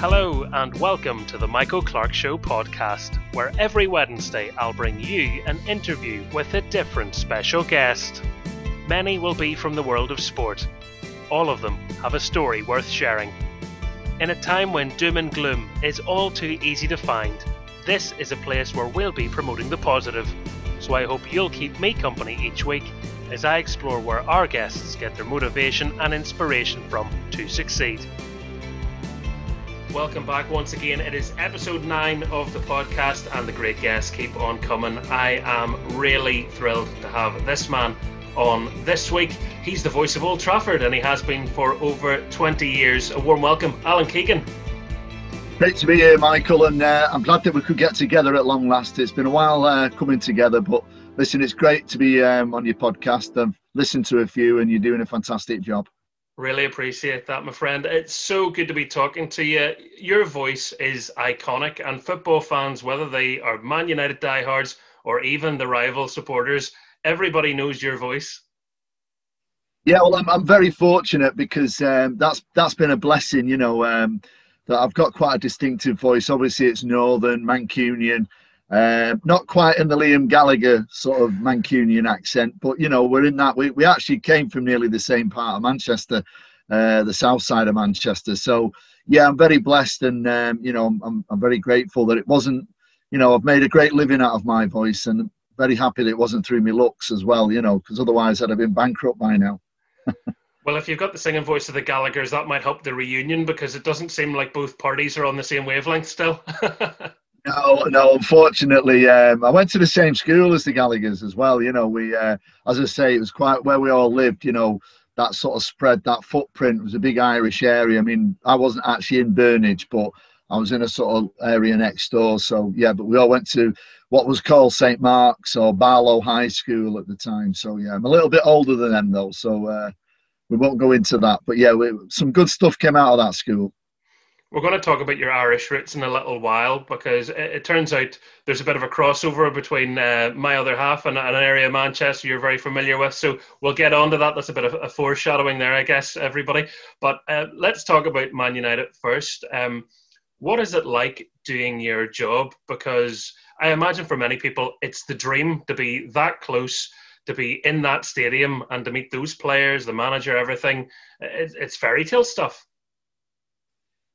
Hello, and welcome to the Michael Clark Show podcast, where every Wednesday I'll bring you an interview with a different special guest. Many will be from the world of sport. All of them have a story worth sharing. In a time when doom and gloom is all too easy to find, this is a place where we'll be promoting the positive. So I hope you'll keep me company each week as I explore where our guests get their motivation and inspiration from to succeed. Welcome back once again. It is episode 9 of the podcast, and the great guests keep on coming. I am really thrilled to have this man on this week. He's the voice of Old Trafford, and he has been for over 20 years. A warm welcome, Alan Keegan. Great to be here, Michael, and uh, I'm glad that we could get together at long last. It's been a while uh, coming together, but listen, it's great to be um, on your podcast. I've listened to a few, and you're doing a fantastic job. Really appreciate that, my friend. It's so good to be talking to you. Your voice is iconic, and football fans, whether they are Man United diehards or even the rival supporters, everybody knows your voice. Yeah, well, I'm, I'm very fortunate because um, that's that's been a blessing, you know, um, that I've got quite a distinctive voice. Obviously, it's Northern, Mancunian, uh, not quite in the Liam Gallagher sort of Mancunian accent, but you know, we're in that. We, we actually came from nearly the same part of Manchester, uh, the south side of Manchester. So, yeah, I'm very blessed and, um, you know, I'm, I'm very grateful that it wasn't, you know, I've made a great living out of my voice and very happy that it wasn't through my looks as well, you know, because otherwise I'd have been bankrupt by now. well, if you've got the singing voice of the Gallaghers, that might help the reunion because it doesn't seem like both parties are on the same wavelength still. No, no. Unfortunately, um, I went to the same school as the Gallaghers as well. You know, we, uh, as I say, it was quite where we all lived. You know, that sort of spread, that footprint was a big Irish area. I mean, I wasn't actually in Burnage, but I was in a sort of area next door. So yeah, but we all went to what was called St Mark's or Barlow High School at the time. So yeah, I'm a little bit older than them though, so uh, we won't go into that. But yeah, we, some good stuff came out of that school. We're going to talk about your Irish roots in a little while because it, it turns out there's a bit of a crossover between uh, my other half and, an area of Manchester you're very familiar with. So we'll get on to that. That's a bit of a foreshadowing there, I guess, everybody. But uh, let's talk about Man United first. Um, what is it like doing your job? Because I imagine for many people, it's the dream to be that close, to be in that stadium and to meet those players, the manager, everything. It, it's fairy tale stuff.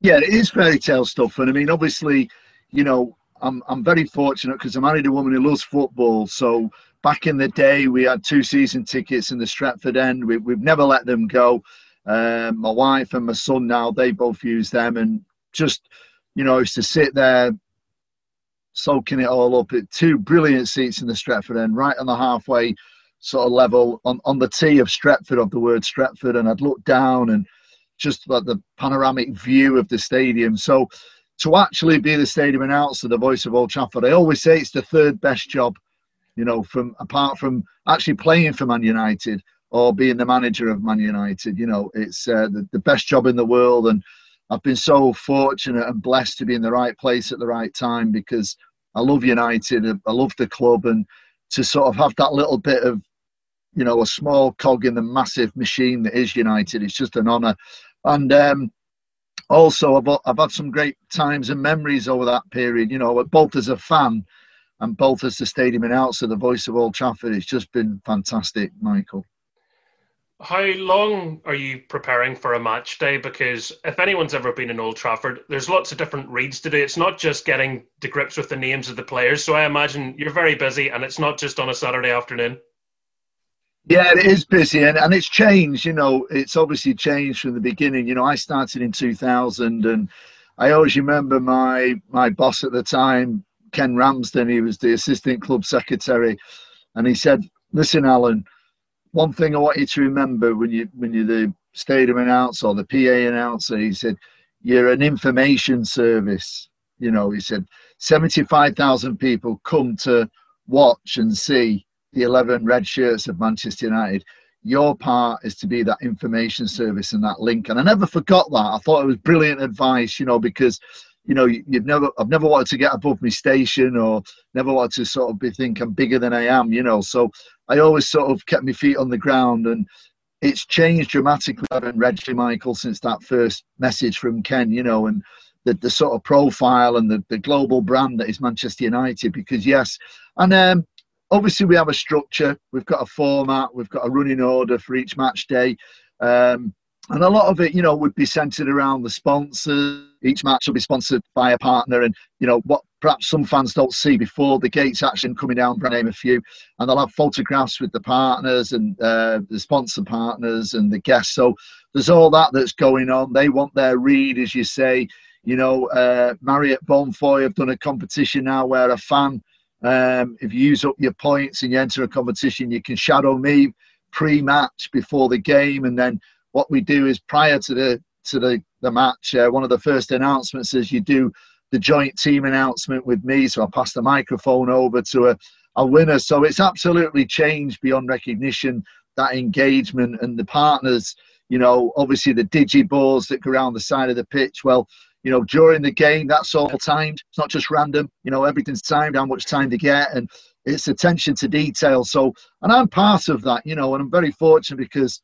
Yeah, it is fairy tale stuff, and I mean, obviously, you know, I'm I'm very fortunate because I married a woman who loves football. So back in the day, we had two season tickets in the Stretford end. We, we've never let them go. Um, my wife and my son now, they both use them, and just you know, used to sit there soaking it all up. It, two brilliant seats in the Stretford end, right on the halfway sort of level on, on the T of Stretford of the word Stretford, and I'd look down and just like the panoramic view of the stadium. So to actually be the stadium announcer, the voice of Old Trafford, I always say it's the third best job, you know, from apart from actually playing for Man United or being the manager of Man United. You know, it's uh, the, the best job in the world, and I've been so fortunate and blessed to be in the right place at the right time because I love United, I love the club, and to sort of have that little bit of you know, a small cog in the massive machine that is United. It's just an honour. And um, also, I've, I've had some great times and memories over that period, you know, both as a fan and both as the stadium announcer, the voice of Old Trafford. It's just been fantastic, Michael. How long are you preparing for a match day? Because if anyone's ever been in Old Trafford, there's lots of different reads to do. It's not just getting to grips with the names of the players. So I imagine you're very busy and it's not just on a Saturday afternoon. Yeah, it is busy and, and it's changed. You know, it's obviously changed from the beginning. You know, I started in 2000 and I always remember my my boss at the time, Ken Ramsden, he was the assistant club secretary, and he said, Listen, Alan, one thing I want you to remember when you when you're the stadium announcer or the PA announcer, he said, You're an information service. You know, he said, 75,000 people come to watch and see the 11 red shirts of Manchester United, your part is to be that information service and that link. And I never forgot that. I thought it was brilliant advice, you know, because you know you've never I've never wanted to get above my station or never wanted to sort of be think I'm bigger than I am, you know. So I always sort of kept my feet on the ground and it's changed dramatically having Reggie Michael since that first message from Ken, you know, and the, the sort of profile and the, the global brand that is Manchester United. Because yes, and um, obviously we have a structure, we've got a format, we've got a running order for each match day. Um, and a lot of it, you know, would be centered around the sponsors. Each match will be sponsored by a partner, and you know what perhaps some fans don't see before the gates action coming down. To name a few, and they'll have photographs with the partners and uh, the sponsor partners and the guests. So there's all that that's going on. They want their read, as you say. You know, uh, Marriott Bonvoy have done a competition now where a fan, um, if you use up your points and you enter a competition, you can shadow me pre-match before the game, and then what we do is prior to the to the the match, uh, one of the first announcements is you do the joint team announcement with me. So I pass the microphone over to a, a winner. So it's absolutely changed beyond recognition that engagement and the partners. You know, obviously the digiboards that go around the side of the pitch. Well, you know, during the game, that's all timed. It's not just random. You know, everything's timed, how much time to get, and it's attention to detail. So, and I'm part of that, you know, and I'm very fortunate because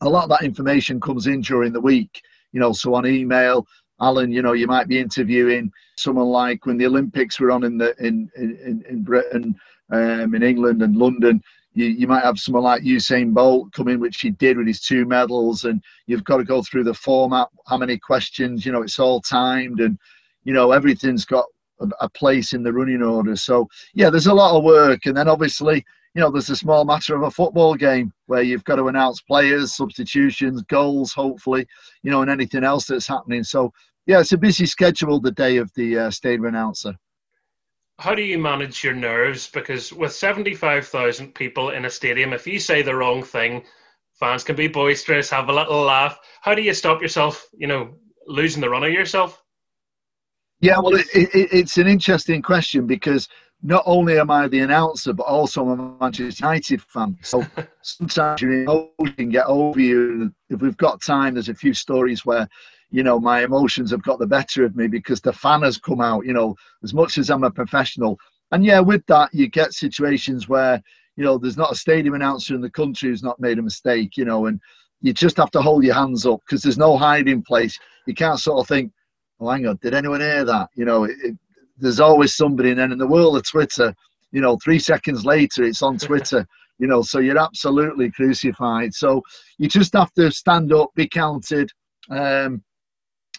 a lot of that information comes in during the week, you know, so on email, Alan, you know, you might be interviewing someone like when the Olympics were on in the in in, in Britain, um, in England and London. You, you might have someone like Usain Bolt come in, which he did with his two medals, and you've got to go through the format, how many questions, you know, it's all timed, and you know everything's got a, a place in the running order. So yeah, there's a lot of work, and then obviously you know, there's a small matter of a football game where you've got to announce players, substitutions, goals, hopefully, you know, and anything else that's happening. So, yeah, it's a busy schedule the day of the uh, stadium announcer. How do you manage your nerves? Because with 75,000 people in a stadium, if you say the wrong thing, fans can be boisterous, have a little laugh. How do you stop yourself, you know, losing the run of yourself? Yeah, well, it, it, it's an interesting question because not only am I the announcer, but also I'm a Manchester United fan. So sometimes your emotion get over you. If we've got time, there's a few stories where, you know, my emotions have got the better of me because the fan has come out. You know, as much as I'm a professional, and yeah, with that you get situations where you know there's not a stadium announcer in the country who's not made a mistake. You know, and you just have to hold your hands up because there's no hiding place. You can't sort of think, oh, hang on, did anyone hear that? You know, it, there's always somebody. And then in the world of Twitter, you know, three seconds later, it's on Twitter. you know, so you're absolutely crucified. So you just have to stand up, be counted. Um,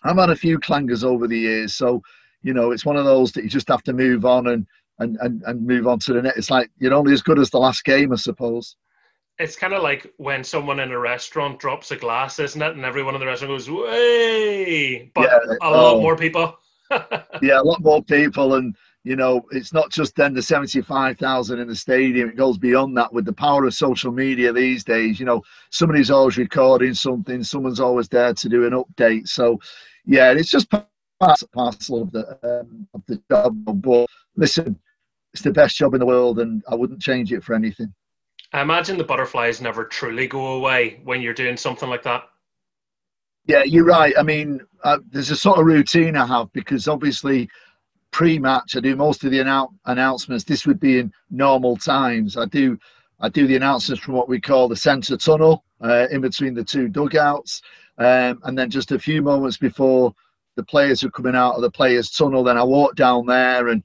I've had a few clangers over the years, so you know, it's one of those that you just have to move on and and and, and move on to the next. It's like you're only as good as the last game, I suppose. It's kind of like when someone in a restaurant drops a glass, isn't it? And everyone in the restaurant goes, "Way!" But yeah, a lot oh. more people yeah, a lot more people, and you know, it's not just then the seventy-five thousand in the stadium. It goes beyond that with the power of social media these days. You know, somebody's always recording something. Someone's always there to do an update. So, yeah, it's just part parcel of the um, of the job. But listen, it's the best job in the world, and I wouldn't change it for anything. I imagine the butterflies never truly go away when you're doing something like that. Yeah, you're right. I mean, uh, there's a sort of routine I have because obviously pre-match I do most of the annou- announcements. This would be in normal times. I do I do the announcements from what we call the centre tunnel uh, in between the two dugouts, um, and then just a few moments before the players were coming out of the players' tunnel, then I walked down there and.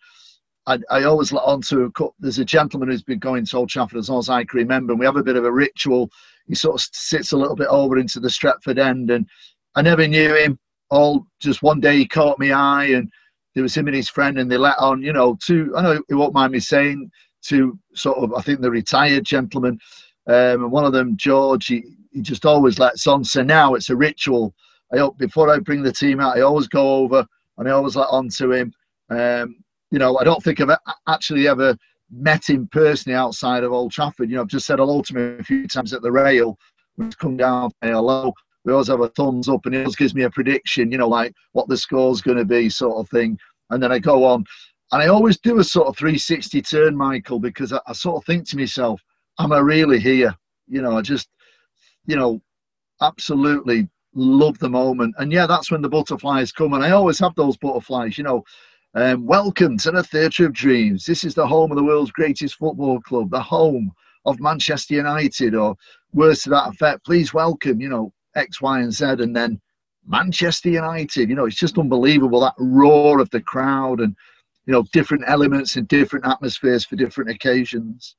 I, I always let on to there's a gentleman who's been going to Old Trafford as long as I can remember, and we have a bit of a ritual. He sort of sits a little bit over into the Stretford end, and I never knew him. All just one day he caught my eye, and there was him and his friend, and they let on, you know, two. I know he won't mind me saying to sort of, I think the retired gentleman, um, and one of them, George, he, he just always lets on. So now it's a ritual. I hope before I bring the team out, I always go over and I always let on to him. Um, you know, I don't think I've actually ever met him personally outside of Old Trafford. You know, I've just said hello to him a few times at the rail. He's come down, say hello we always have a thumbs up and he always gives me a prediction, you know, like what the score's going to be, sort of thing. And then I go on. And I always do a sort of 360 turn, Michael, because I, I sort of think to myself, am I really here? You know, I just, you know, absolutely love the moment. And yeah, that's when the butterflies come. And I always have those butterflies, you know. Um, welcome to the Theatre of Dreams. This is the home of the world's greatest football club, the home of Manchester United, or words to that effect. Please welcome, you know, X, Y, and Z, and then Manchester United. You know, it's just unbelievable that roar of the crowd and you know different elements and different atmospheres for different occasions.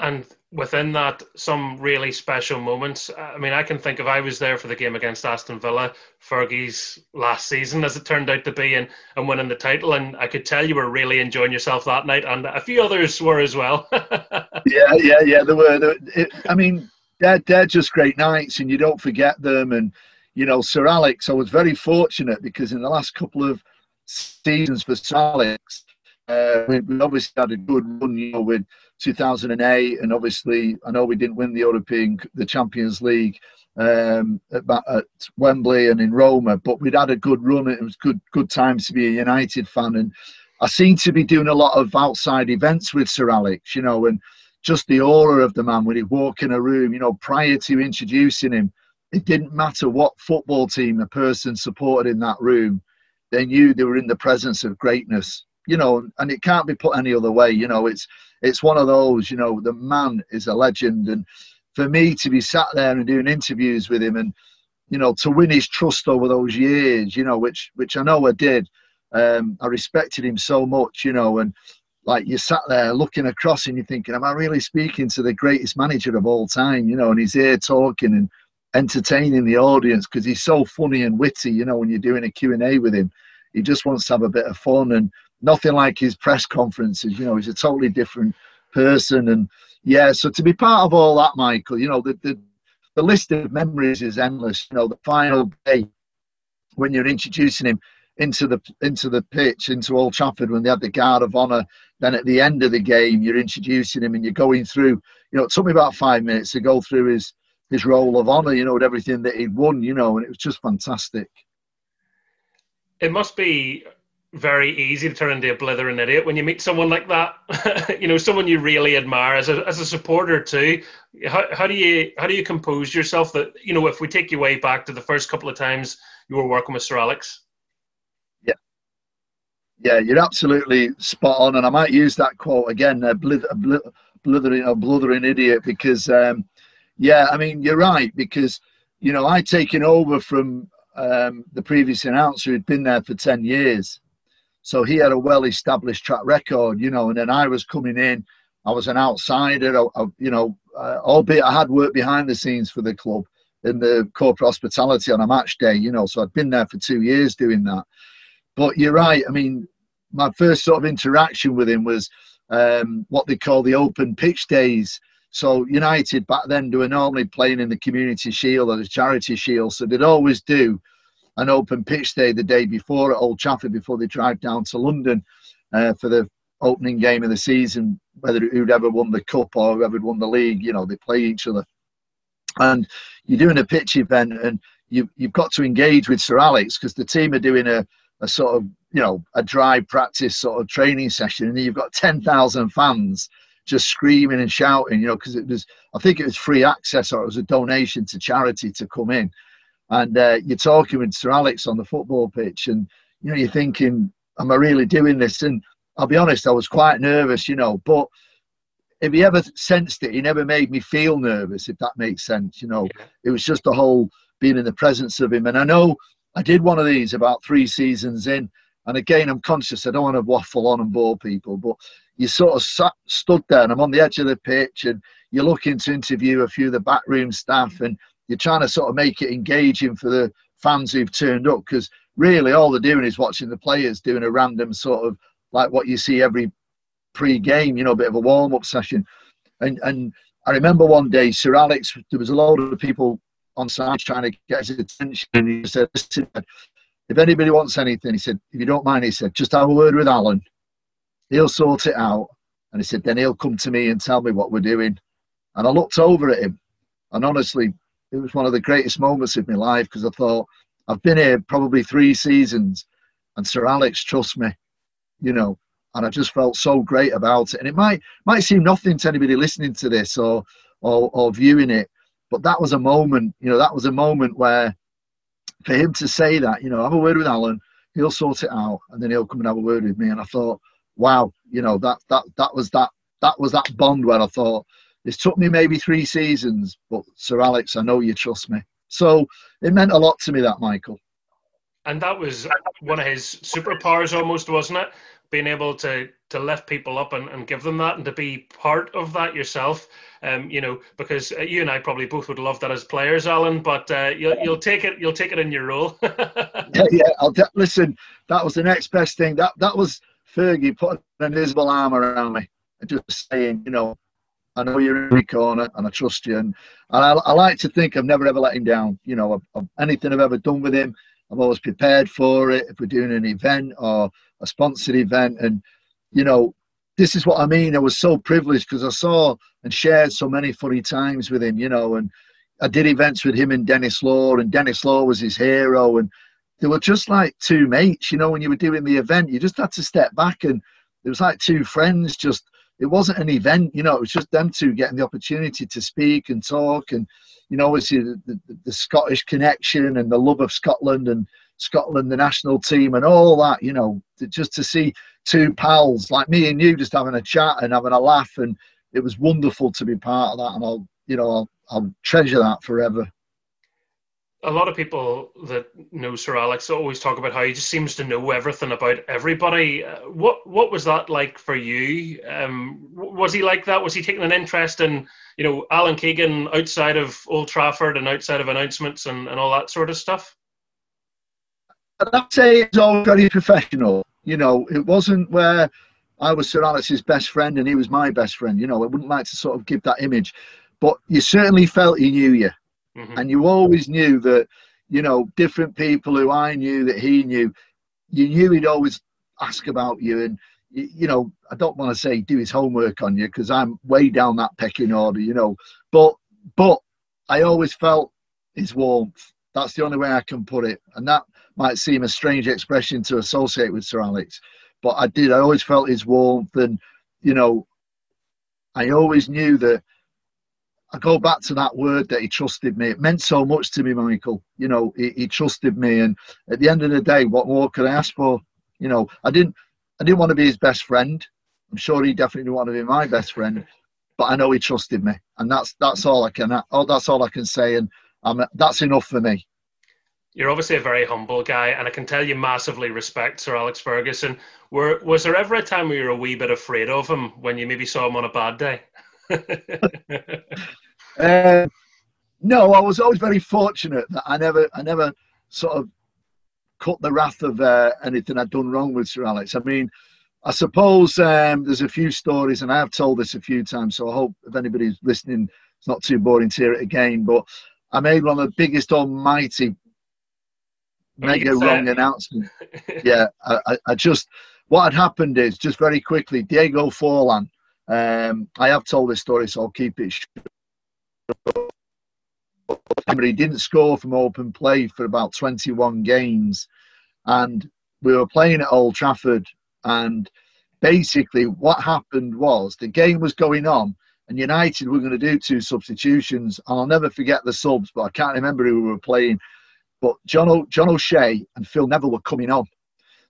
And within that, some really special moments. I mean, I can think of I was there for the game against Aston Villa, Fergie's last season, as it turned out to be, and, and winning the title. And I could tell you were really enjoying yourself that night, and a few others were as well. yeah, yeah, yeah. There were. There, it, I mean, they're, they're just great nights, and you don't forget them. And, you know, Sir Alex, I was very fortunate because in the last couple of seasons for Sir Alex, uh, we, we obviously had a good run, you know, with 2008, and obviously I know we didn't win the European, the Champions League um, at, at, Wembley and in Roma, but we'd had a good run. It was good, good times to be a United fan, and I seem to be doing a lot of outside events with Sir Alex, you know, and just the aura of the man when he walk in a room, you know, prior to introducing him, it didn't matter what football team a person supported in that room, they knew they were in the presence of greatness you know, and it can't be put any other way. You know, it's it's one of those. You know, the man is a legend, and for me to be sat there and doing interviews with him, and you know, to win his trust over those years, you know, which which I know I did. Um, I respected him so much, you know, and like you sat there looking across and you're thinking, am I really speaking to the greatest manager of all time? You know, and he's here talking and entertaining the audience because he's so funny and witty. You know, when you're doing a Q and A with him, he just wants to have a bit of fun and nothing like his press conferences. You know, he's a totally different person. And yeah, so to be part of all that, Michael, you know, the, the, the list of memories is endless. You know, the final day when you're introducing him into the into the pitch, into Old Trafford when they had the guard of honour. Then at the end of the game, you're introducing him and you're going through. You know, it took me about five minutes to go through his his roll of honour. You know, with everything that he'd won. You know, and it was just fantastic. It must be very easy to turn into a blithering idiot when you meet someone like that. you know, someone you really admire as a as a supporter too. How how do you how do you compose yourself that you know if we take you way back to the first couple of times you were working with Sir Alex? Yeah, yeah, you're absolutely spot on, and I might use that quote again, a, blith, a blithering a blithering idiot, because um, yeah, I mean you're right because you know I'd taken over from um, the previous announcer who'd been there for 10 years so he had a well established track record, you know, and then I was coming in. I was an outsider, I, I, you know, uh, albeit I had worked behind the scenes for the club in the corporate hospitality on a match day, you know, so I'd been there for two years doing that. But you're right. I mean, my first sort of interaction with him was um, what they call the open pitch days. So United back then, they were normally playing in the Community Shield or the Charity Shield. So they'd always do an open pitch day the day before at Old Trafford before they drive down to London uh, for the opening game of the season, whether who'd ever won the cup or whoever won the league, you know, they play each other. And you're doing a pitch event and you, you've got to engage with Sir Alex because the team are doing a, a sort of, you know, a dry practice sort of training session and you've got 10,000 fans just screaming and shouting, you know, because it was, I think it was free access or it was a donation to charity to come in and uh, you're talking with Sir Alex on the football pitch, and you know you're thinking, "Am I really doing this?" And I'll be honest, I was quite nervous, you know. But if he ever sensed it, he never made me feel nervous. If that makes sense, you know, yeah. it was just the whole being in the presence of him. And I know I did one of these about three seasons in, and again, I'm conscious I don't want to waffle on and bore people, but you sort of sat, stood there, and I'm on the edge of the pitch, and you're looking to interview a few of the backroom staff, and you're trying to sort of make it engaging for the fans who've turned up because really all they're doing is watching the players doing a random sort of like what you see every pre-game, you know, a bit of a warm-up session. And and I remember one day Sir Alex, there was a load of people on side trying to get his attention, and he said, "Listen, if anybody wants anything, he said, if you don't mind, he said, just have a word with Alan. He'll sort it out." And he said, then he'll come to me and tell me what we're doing. And I looked over at him, and honestly, it was one of the greatest moments of my life because I thought I've been here probably three seasons, and Sir Alex trusts me, you know, and I just felt so great about it. And it might might seem nothing to anybody listening to this or or, or viewing it, but that was a moment, you know, that was a moment where for him to say that, you know, have a word with Alan, he'll sort it out, and then he'll come and have a word with me. And I thought, wow, you know, that that that was that that was that bond where I thought, it's took me maybe three seasons, but Sir Alex, I know you trust me. So it meant a lot to me that Michael. And that was one of his superpowers, almost, wasn't it? Being able to to lift people up and, and give them that, and to be part of that yourself. Um, you know, because uh, you and I probably both would love that as players, Alan. But uh, you'll you'll take it you'll take it in your role. yeah, yeah. I'll de- listen. That was the next best thing. That that was Fergie putting an invisible arm around me and just saying, you know, I know you're in my corner and I trust you. And, and I, I, like to think I've never ever let him down. You know, anything I've ever done with him, I'm always prepared for it. If we're doing an event or a sponsored event, and you know, this is what I mean. I was so privileged because I saw and shared so many funny times with him. You know, and I did events with him and Denis Law, and Denis Law was his hero, and they were just like two mates. You know, when you were doing the event, you just had to step back, and it was like two friends just it wasn't an event, you know, it was just them two getting the opportunity to speak and talk and, you know, obviously the, the, the, Scottish connection and the love of Scotland and Scotland, the national team and all that, you know, just to see two pals like me and you just having a chat and having a laugh. And it was wonderful to be part of that. And I'll, you know, I'll, I'll treasure that forever a lot of people that know Sir Alex always talk about how he just seems to know everything about everybody. Uh, what what was that like for you? Um, was he like that? Was he taking an interest in you know Alan Keegan outside of Old Trafford and outside of announcements and, and all that sort of stuff? I'd say it's all very professional. You know, it wasn't where I was Sir Alex's best friend and he was my best friend. You know, I wouldn't like to sort of give that image, but you certainly felt he knew you Mm-hmm. And you always knew that, you know, different people who I knew that he knew, you knew he'd always ask about you. And, you, you know, I don't want to say do his homework on you because I'm way down that pecking order, you know. But, but I always felt his warmth. That's the only way I can put it. And that might seem a strange expression to associate with Sir Alex. But I did. I always felt his warmth. And, you know, I always knew that I go back to that word that he trusted me. It meant so much to me, Michael. You know, he, he, trusted me, and at the end of the day, what more could I ask for? You know, I didn't, I didn't want to be his best friend. I'm sure he definitely didn't want to be my best friend, but I know he trusted me, and that's that's all I can. Oh, that's all I can say, and I'm, that's enough for me. You're obviously a very humble guy, and I can tell you massively respect Sir Alex Ferguson. Were was there ever a time where you were a wee bit afraid of him when you maybe saw him on a bad day? Uh, no, I was always very fortunate that I never, I never sort of cut the wrath of uh, anything I'd done wrong with Sir Alex. I mean, I suppose um, there's a few stories, and I have told this a few times, so I hope if anybody's listening, it's not too boring to hear it again. But I made one of the biggest almighty mega wrong announcement. yeah, I, I, just what had happened is just very quickly, Diego Forlan um, I have told this story, so I'll keep it short. He didn't score from open play for about 21 games, and we were playing at Old Trafford. And basically, what happened was the game was going on, and United were going to do two substitutions. And I'll never forget the subs, but I can't remember who we were playing. But John, o- John O'Shea and Phil Neville were coming on.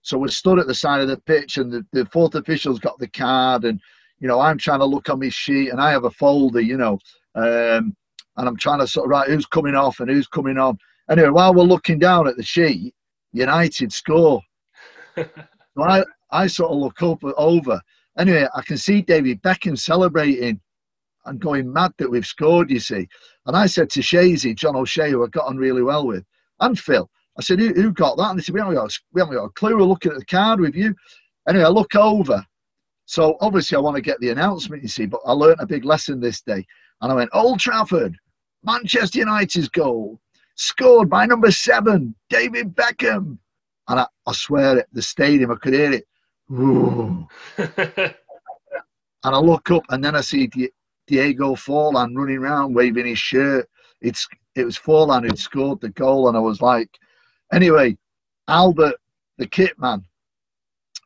So we stood at the side of the pitch, and the, the fourth officials got the card, and you know, I'm trying to look on my sheet and I have a folder, you know, um, and I'm trying to sort of write who's coming off and who's coming on. Anyway, while we're looking down at the sheet, United score. so I, I sort of look up over. Anyway, I can see David Beckham celebrating and going mad that we've scored, you see. And I said to Shazy, John O'Shea, who I got on really well with, and Phil, I said, who, who got that? And they said, we haven't, got, we haven't got a clue. We're looking at the card with you. Anyway, I look over so obviously, I want to get the announcement, you see, but I learned a big lesson this day. And I went, Old Trafford, Manchester United's goal, scored by number seven, David Beckham. And I, I swear it, the stadium, I could hear it. and I look up and then I see Diego Forlan running around waving his shirt. It's it was Forlan who'd scored the goal, and I was like, anyway, Albert, the kit man,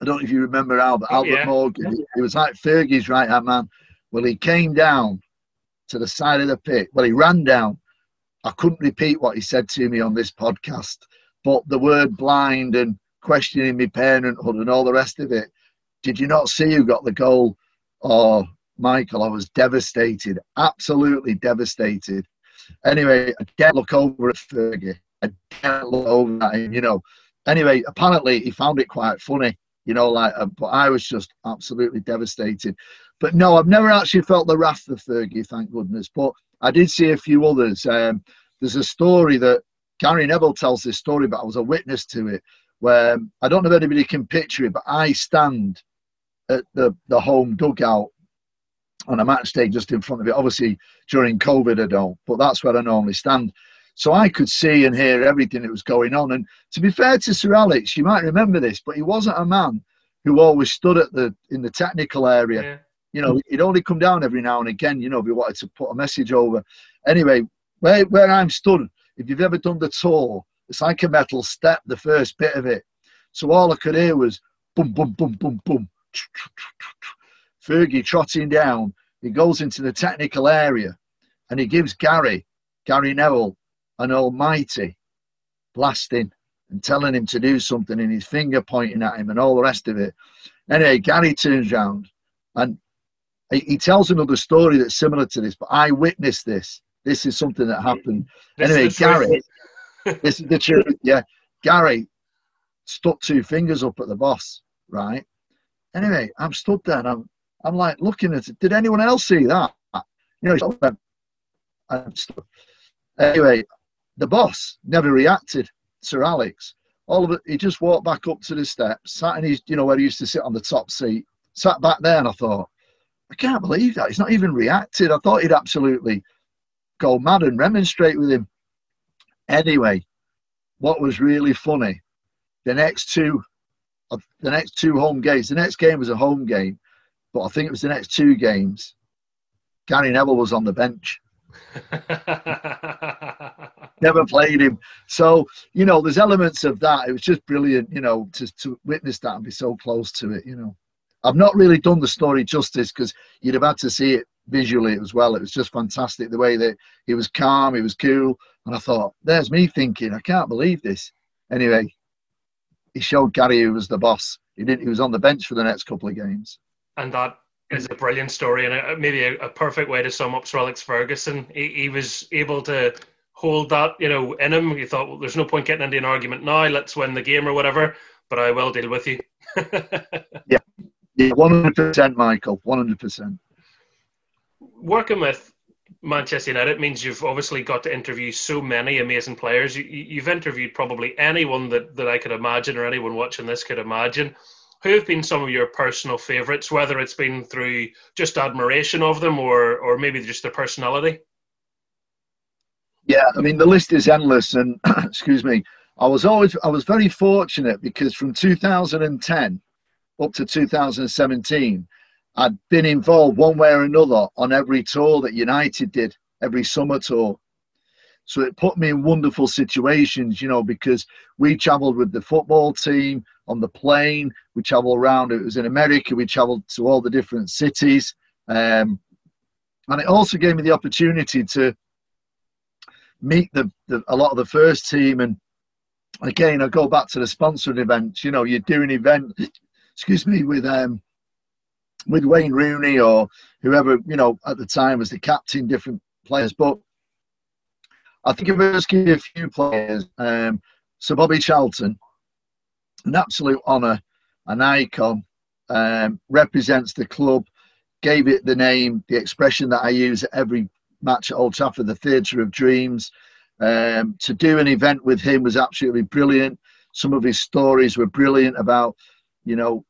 I don't know if you remember Albert, Albert yeah. Morgan. He was like Fergie's right hand man. Well, he came down to the side of the pit. Well, he ran down. I couldn't repeat what he said to me on this podcast, but the word blind and questioning my parenthood and all the rest of it. Did you not see who got the goal? Oh, Michael, I was devastated, absolutely devastated. anyway, I can't look over at Fergie. I can't look over at him, you know. Anyway, apparently he found it quite funny, you know, like, uh, but I was just absolutely devastated. But no, I've never actually felt the wrath of Fergie, thank goodness. But I did see a few others. Um, there's a story that Gary Neville tells this story, but I was a witness to it, where I don't know if anybody can picture it, but I stand at the, the home dugout on a match day just in front of it. Obviously, during COVID, I don't, but that's where I normally stand. So I could see and hear everything that was going on. And to be fair to Sir Alex, you might remember this, but he wasn't a man who always stood at the in the technical area. Yeah. You know, he'd only come down every now and again. You know, if he wanted to put a message over. Anyway, where where I'm stood, if you've ever done the tour, it's like a metal step, the first bit of it. So all I could hear was boom, boom, boom, boom, boom. Fergie trotting down. He goes into the technical area and he gives Gary, Gary Neville, an almighty blasting and telling him to do something and his finger pointing at him and all the rest of it. Anyway, Gary turns round and he, he tells another story that's similar to this, but I witnessed this. This is something that happened. This anyway, Gary, this is the truth. Yeah, Gary stuck two fingers up at the boss, right? Anyway, I'm stood there and I'm I'm like looking at it. Did anyone else see that? You know, I'm anyway, the boss never reacted. Sir Alex, all of it, he just walked back up to the steps, sat in his, you know, where he used to sit on the top seat, sat back there, and I thought, I can't believe that. He's not even reacted. I thought he'd absolutely go mad and remonstrate with him. Anyway, what was really funny, the next two, uh, the next two home games. The next game was a home game, but I think it was the next two games. Gary Neville was on the bench. Never played him. So, you know, there's elements of that. It was just brilliant, you know, to, to witness that and be so close to it, you know. I've not really done the story justice because you'd have had to see it visually as well. It was just fantastic the way that he was calm, he was cool. And I thought, there's me thinking, I can't believe this. Anyway, he showed Gary who was the boss. He didn't. He was on the bench for the next couple of games. And that is a brilliant story and a, maybe a, a, perfect way to sum up Sir Alex Ferguson. He, he, was able to hold that, you know, in him. He thought, well, there's no point getting into an argument now. Let's win the game or whatever. But I will deal with you. yeah, yeah, one hundred percent, Michael. One hundred percent. Working with Manchester United means you've obviously got to interview so many amazing players. You, have interviewed probably anyone that, that I could imagine or anyone watching this could imagine who have been some of your personal favourites, whether it's been through just admiration of them or, or maybe just their personality? Yeah, I mean, the list is endless. And excuse me, I was always, I was very fortunate because from 2010 up to 2017, I'd been involved one way or another on every tour that United did, every summer tour. So it put me in wonderful situations, you know, because we travelled with the football team on the plane. We travelled around. It was in America. We travelled to all the different cities, um, and it also gave me the opportunity to meet the, the, a lot of the first team. And again, I go back to the sponsored events. You know, you do an event, excuse me, with um, with Wayne Rooney or whoever you know at the time was the captain, different players, but I think if I just give a few players, um, so Bobby Charlton, an absolute honour, an icon, um, represents the club, gave it the name, the expression that I use at every match at Old Trafford, the Theatre of Dreams. Um, to do an event with him was absolutely brilliant. Some of his stories were brilliant about, you know,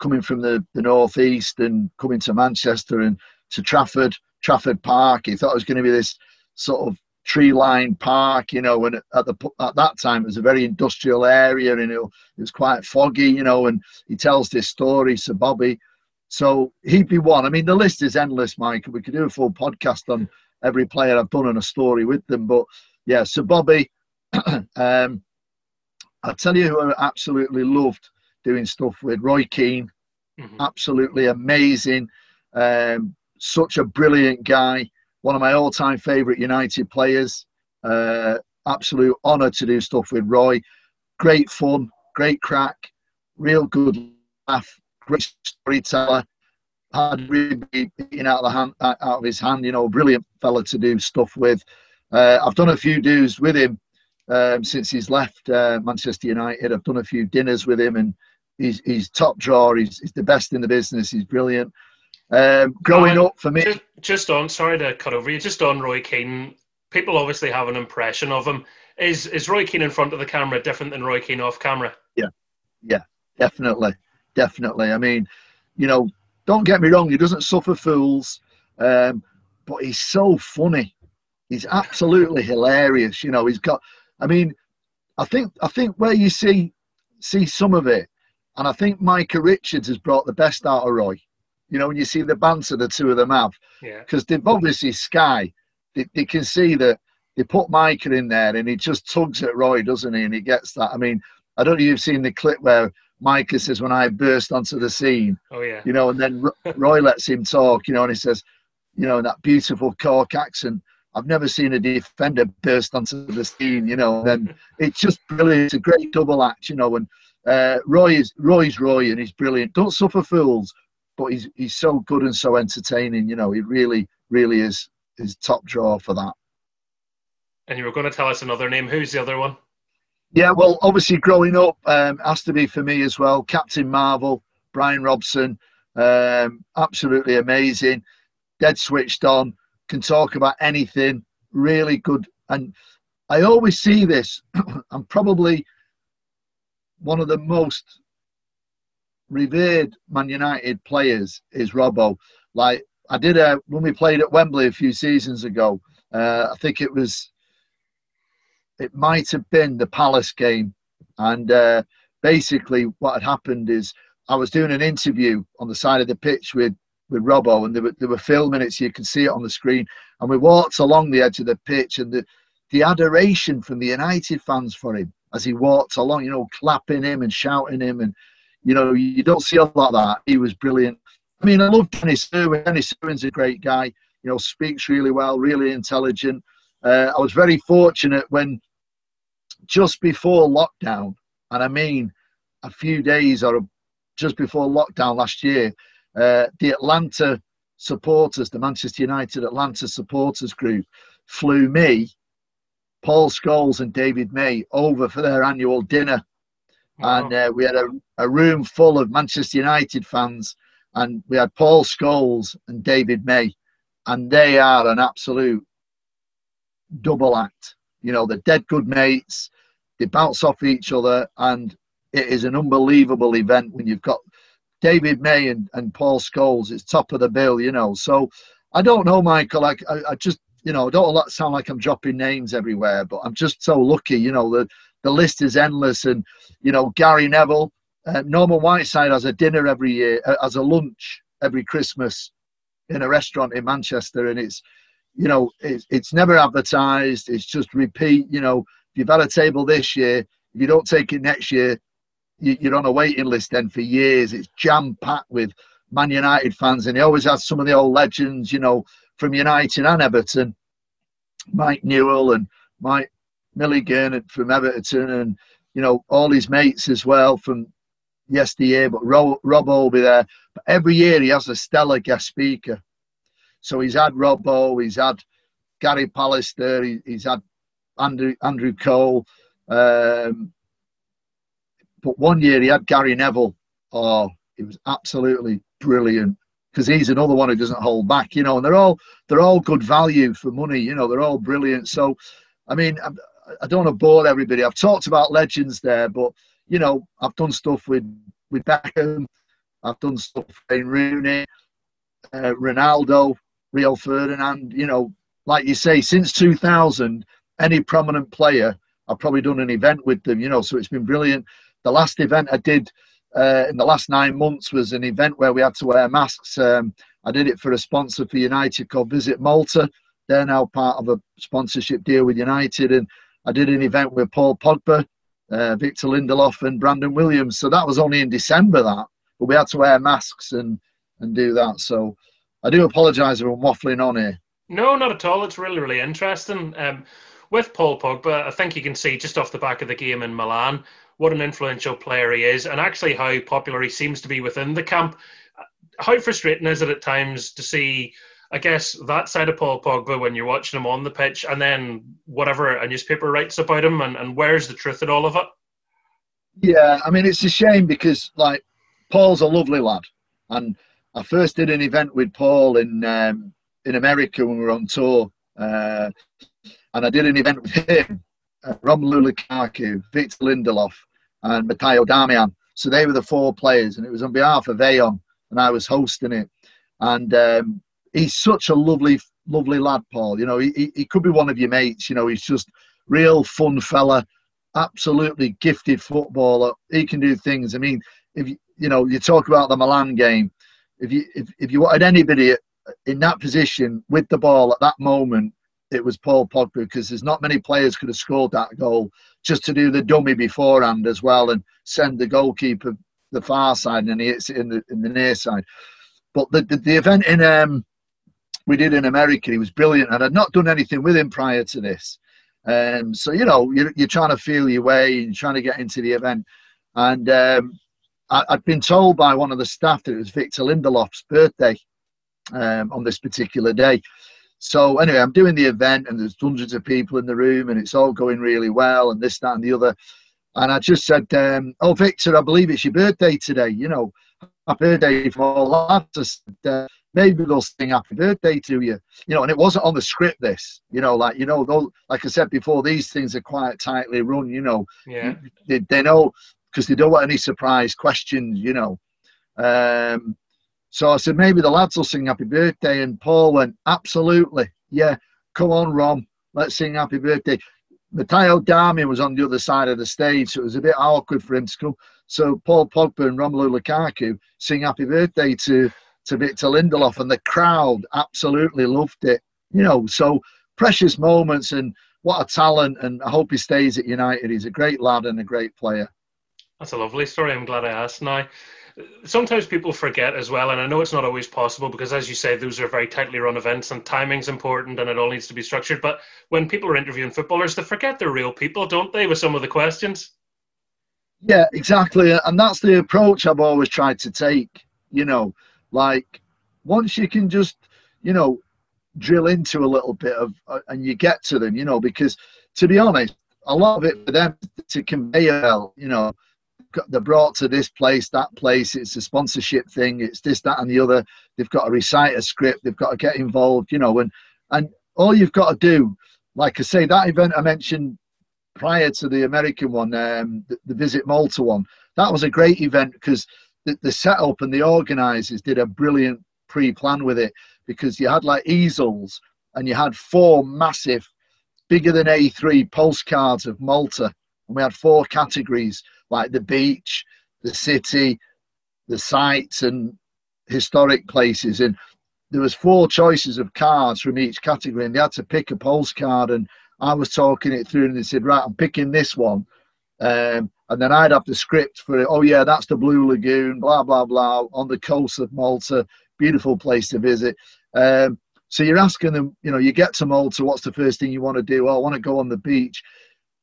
coming from the, the northeast and coming to Manchester and to Trafford, Trafford Park. He thought it was going to be this sort of tree lined park, you know, and at the at that time it was a very industrial area and it, it was quite foggy, you know, and he tells this story, Sir Bobby. So he'd be one. I mean, the list is endless, Mike. We could do a full podcast on every player I've done and a story with them. But yeah, so Bobby, um, I tell you who I absolutely loved doing stuff with Roy Keane, mm-hmm. absolutely amazing, um, such a brilliant guy one of my all-time favourite United players. Uh, absolute honour to do stuff with Roy. Great fun, great crack, real good laugh, great storyteller. Had really beaten out of the hand, out of his hand. You know, brilliant fella to do stuff with. uh, I've done a few dues with him um, since he's left uh, Manchester United. I've done a few dinners with him, and he's he's top drawer. He's, he's the best in the business. He's brilliant. Um, growing up for me, just, just, on sorry to cut over you, just on Roy Keane. People obviously have an impression of him. Is is Roy Keane in front of the camera different than Roy Keane off camera? Yeah, yeah, definitely, definitely. I mean, you know, don't get me wrong. He doesn't suffer fools, um, but he's so funny. He's absolutely hilarious. You know, he's got. I mean, I think I think where you see see some of it, and I think Micah Richards has brought the best out of Roy. You know, when you see the banter the two of them have, because yeah. they've obviously Sky, they, they can see that they put Micah in there and he just tugs at Roy, doesn't he? And he gets that. I mean, I don't know if you've seen the clip where Micah says, "When I burst onto the scene," oh yeah, you know, and then Roy lets him talk, you know, and he says, you know, that beautiful Cork accent. I've never seen a defender burst onto the scene, you know. And it's just brilliant. It's a great double act, you know. And uh, Roy is Roy's Roy, and he's brilliant. Don't suffer fools, but he's he's so good and so entertaining. You know, he really, really is is top draw for that. And you were going to tell us another name. Who's the other one? Yeah, well, obviously growing up um, has to be for me as well. Captain Marvel, Brian Robson, um, absolutely amazing, dead switched on, can talk about anything, really good. And I always see this. I'm probably one of the most revered Man United players is Robbo. Like I did a when we played at Wembley a few seasons ago. Uh, I think it was it might have been the Palace game. And uh, basically, what had happened is I was doing an interview on the side of the pitch with, with Robbo, and they were, they were filming it so you could see it on the screen. And we walked along the edge of the pitch, and the, the adoration from the United fans for him as he walked along, you know, clapping him and shouting him. And, you know, you don't see a lot of that. He was brilliant. I mean, I love Denis Irwin. Denis Irwin's a great guy, you know, speaks really well, really intelligent. Uh, I was very fortunate when just before lockdown, and I mean a few days or just before lockdown last year, uh, the Atlanta supporters, the Manchester United Atlanta supporters group, flew me, Paul Scholes, and David May over for their annual dinner. Wow. And uh, we had a, a room full of Manchester United fans, and we had Paul Scholes and David May, and they are an absolute double act. You know, they're dead good mates. They bounce off each other, and it is an unbelievable event when you've got David May and, and Paul Scholes. It's top of the bill, you know. So I don't know, Michael. I, I, I just, you know, don't sound like I'm dropping names everywhere, but I'm just so lucky. You know, the the list is endless, and you know, Gary Neville, uh, Norman Whiteside has a dinner every year, uh, as a lunch every Christmas in a restaurant in Manchester, and it's you know, it's, it's never advertised. It's just repeat. You know, you've had a table this year, if you don't take it next year, you, you're on a waiting list then for years. It's jam packed with Man United fans, and he always has some of the old legends, you know, from United and Everton, Mike Newell and Mike Milligan from Everton, and you know all his mates as well from yesteryear. But Rob, will be there. But every year he has a stellar guest speaker. So he's had Robbo, he's had Gary Pallister, he, he's had Andrew Andrew Cole. Um, but one year he had Gary Neville. Oh, it was absolutely brilliant because he's another one who doesn't hold back, you know. And they're all they're all good value for money, you know. They're all brilliant. So, I mean, I, I don't want to bore everybody. I've talked about legends there, but you know, I've done stuff with with Beckham. I've done stuff with Rooney, uh, Ronaldo. Rio Ferdinand, you know, like you say, since 2000, any prominent player, I've probably done an event with them, you know, so it's been brilliant. The last event I did uh, in the last nine months was an event where we had to wear masks. Um, I did it for a sponsor for United called Visit Malta. They're now part of a sponsorship deal with United. And I did an event with Paul Pogba, uh, Victor Lindelof, and Brandon Williams. So that was only in December, that. But we had to wear masks and, and do that. So I do apologise if I'm waffling on here. No, not at all. It's really, really interesting. Um, with Paul Pogba, I think you can see just off the back of the game in Milan what an influential player he is, and actually how popular he seems to be within the camp. How frustrating is it at times to see I guess that side of Paul Pogba when you're watching him on the pitch, and then whatever a newspaper writes about him, and, and where's the truth in all of it? Yeah, I mean it's a shame because like Paul's a lovely lad, and I first did an event with Paul in um, in America when we were on tour, uh, and I did an event with him, uh, Romelu Lukaku, Victor Lindelof, and Matteo Darmian. So they were the four players, and it was on behalf of Aon, and I was hosting it. And um, he's such a lovely, lovely lad, Paul. You know, he, he could be one of your mates. You know, he's just real fun fella, absolutely gifted footballer. He can do things. I mean, if you, you know, you talk about the Milan game. If you if, if you wanted anybody in that position with the ball at that moment, it was Paul Pogba because there's not many players could have scored that goal just to do the dummy beforehand as well and send the goalkeeper the far side and he hits it in the in the near side. But the the, the event in um we did in America, he was brilliant, and I'd not done anything with him prior to this. Um, so you know, you're, you're trying to feel your way and trying to get into the event, and um, I, had been told by one of the staff that it was Victor Lindelof's birthday um, on this particular day. So anyway, I'm doing the event, and there's hundreds of people in the room, and it's all going really well, and this, that, and the other. And I just said, um, "Oh, Victor, I believe it's your birthday today. You know, happy birthday for all lads." I said, uh, maybe they'll sing happy birthday to you. You know, and it wasn't on the script, this, you know, like, you know, those, like I said before, these things are quite tightly run, you know. Yeah. They, they know, because they don't want any surprise questions, you know. Um, so I said, maybe the lads will sing happy birthday. And Paul went, absolutely. Yeah, come on, Rom, let's sing happy birthday. Matteo Darmian was on the other side of the stage, so it was a bit awkward for him to come. So Paul Pogba and Romelu Lukaku sing happy birthday to to Victor Lindelof, and the crowd absolutely loved it. You know, so precious moments, and what a talent! And I hope he stays at United. He's a great lad and a great player. That's a lovely story. I'm glad I asked. Now, sometimes people forget as well, and I know it's not always possible because, as you say, those are very tightly run events, and timing's important, and it all needs to be structured. But when people are interviewing footballers, they forget they're real people, don't they? With some of the questions. Yeah, exactly, and that's the approach I've always tried to take. You know, like once you can just, you know, drill into a little bit of, uh, and you get to them, you know, because to be honest, a lot of it for them to convey well, you know, they're brought to this place, that place. It's a sponsorship thing. It's this, that, and the other. They've got to recite a script. They've got to get involved, you know, and and all you've got to do, like I say, that event I mentioned prior to the American one, um, the, the Visit Malta one, that was a great event because the, the setup and the organisers did a brilliant pre-plan with it because you had like easels and you had four massive, bigger than A3 postcards of Malta, and we had four categories like the beach, the city, the sites, and historic places. And there was four choices of cards from each category, and they had to pick a postcard. And I was talking it through, and they said, "Right, I'm picking this one." Um, and then I'd have the script for it. Oh yeah, that's the Blue Lagoon, blah blah blah, on the coast of Malta, beautiful place to visit. Um, so you're asking them, you know, you get to Malta, what's the first thing you want to do? Oh, I want to go on the beach.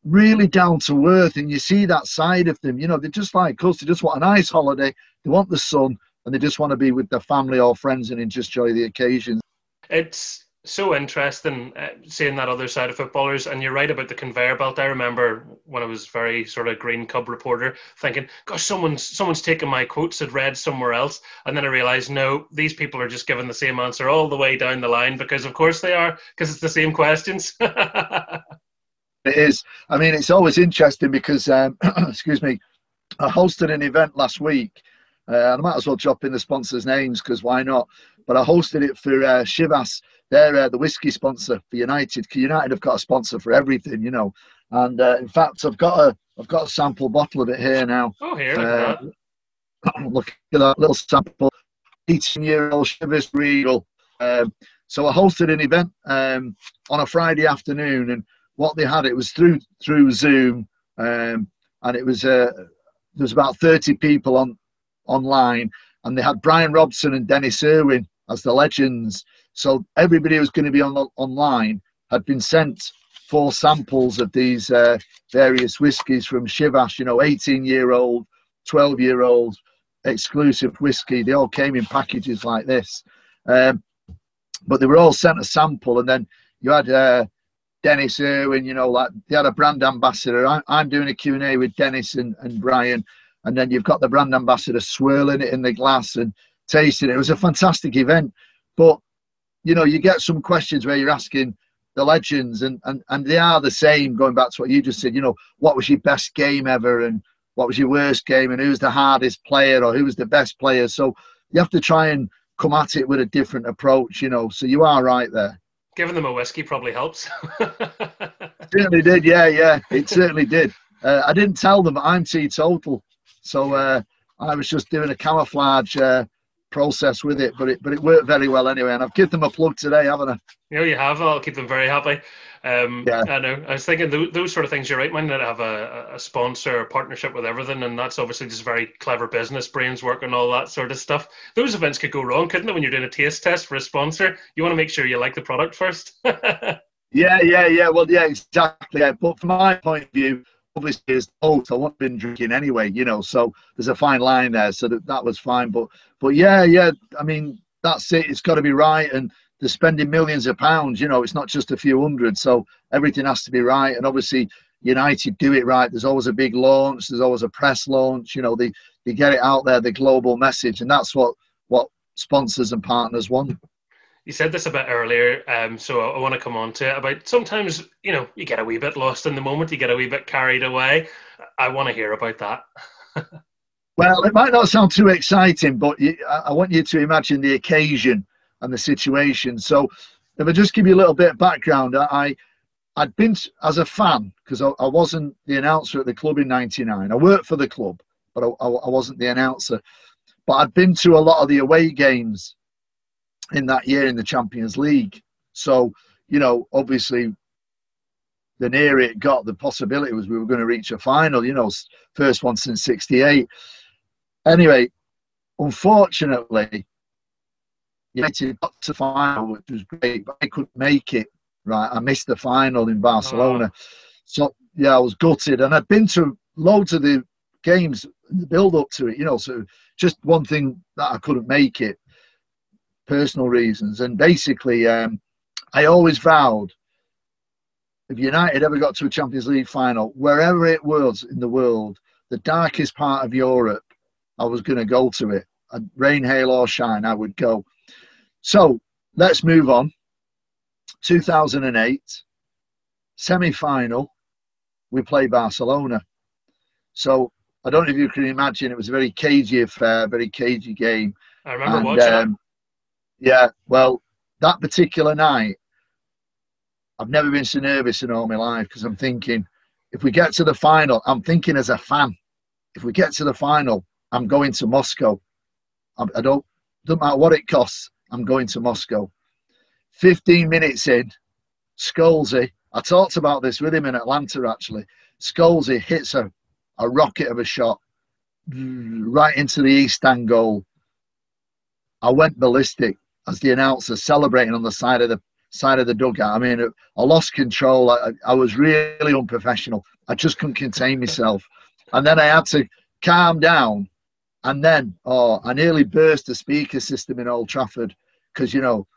Really down to earth, and you see that side of them. You know, they're just like us. They just want a nice holiday. They want the sun, and they just want to be with their family or friends and enjoy the occasion. It's so interesting uh, seeing that other side of footballers. And you're right about the conveyor belt. I remember when I was very sort of green cub reporter, thinking, "Gosh, someone's someone's taken my quotes and read somewhere else." And then I realized, no, these people are just giving the same answer all the way down the line because, of course, they are because it's the same questions. it is. I mean, it's always interesting because, um, excuse me, I hosted an event last week. Uh, I might as well drop in the sponsors' names because why not? But I hosted it for uh, Chivas they're uh, the whiskey sponsor for United. United have got a sponsor for everything, you know. And uh, in fact, I've got a I've got a sample bottle of it here now. Oh, here. Uh, look at that little sample. 18 year old Chivas Regal. Um, so I hosted an event um, on a Friday afternoon, and what they had it was through through Zoom, um, and it was uh, there was about 30 people on online, and they had Brian Robson and Denis Irwin as the legends. So everybody who's going to be on online had been sent four samples of these uh, various whiskies from Chivas. You know, 18 year old, 12 year old exclusive whiskey. They all came in packages like this. Um, but they were all sent a sample, and then you had uh, Denis Irwin, you know, like they had a brand ambassador. I, am doing a Q&A with Dennis and, and Brian, and then you've got the brand ambassador swirling it in the glass and tasting it. It was a fantastic event, but you know, you get some questions where you're asking the legends, and, and, and they are the same. Going back to what you just said, you know, what was your best game ever, and what was your worst game, and who's the hardest player, or who was the best player. So you have to try and come at it with a different approach, you know. So you are right there. Giving them a whiskey probably helps. certainly did, yeah, yeah. It certainly did. Uh, I didn't tell them I'm teetotal, so uh, I was just doing a camouflage uh, process with it, but it but it worked very well anyway. And I've given them a plug today, haven't I? Yeah, you have. I'll keep them very happy. Um, yeah. I know. I was thinking those, those sort of things. You're right, man. That have a, a sponsor, a partnership with everything, and that's obviously just very clever business brains work and all that sort of stuff. Those events could go wrong, couldn't they? When you're doing a taste test for a sponsor, you want to make sure you like the product first. yeah, yeah, yeah. Well, yeah, exactly. Yeah. But from my point of view, obviously as old, I won't been drinking anyway, you know. So there's a fine line there. So that that was fine. But but yeah, yeah. I mean, that's it. It's got to be right and they're spending millions of pounds. You know, it's not just a few hundred. So everything has to be right. And obviously, United do it right. There's always a big launch. There's always a press launch. You know, they they get it out there, the global message, and that's what what sponsors and partners want. You said this a bit earlier, um, so I, I want to come on to it about sometimes you know you get a wee bit lost in the moment, you get a wee bit carried away. I want to hear about that. well, it might not sound too exciting, but you, I, I want you to imagine the occasion and the situation. So, if I just give you a little bit of background, I I'd been as a fan because I, I, wasn't the announcer at the club in '99. I worked for the club, but I, I, wasn't the announcer. But I'd been to a lot of the away games in that year in the Champions League. So, you know, obviously, the nearer it got, the possibility was we were going to reach a final. You know, first one since '68. Anyway, unfortunately, United got to final, which was great, but I couldn't make it. Right, I missed the final in Barcelona, oh. so yeah, I was gutted. And I'd been to loads of the games, the build up to it, you know. So just one thing that I couldn't make it, personal reasons, and basically, um, I always vowed if United ever got to a Champions League final, wherever it was in the world, the darkest part of Europe, I was going to go to it. rain, hail, or shine, I would go. So let's move on. 2008, semi final, we play Barcelona. So I don't know if you can imagine, it was a very cagey affair, very cagey game. I remember and, watching um, Yeah, well, that particular night, I've never been so nervous in all my life because I'm thinking, if we get to the final, I'm thinking as a fan, if we get to the final, I'm going to Moscow. I, I don't, doesn't matter what it costs. I'm going to Moscow. 15 minutes in, Scholesy, I talked about this with him in Atlanta actually. Scholesy hits a, a rocket of a shot right into the East Stand goal. I went ballistic as the announcer celebrating on the side of the side of the dugout. I mean, I lost control. I, I was really unprofessional. I just couldn't contain myself. And then I had to calm down. And then, oh, I nearly burst the speaker system in Old Trafford because you know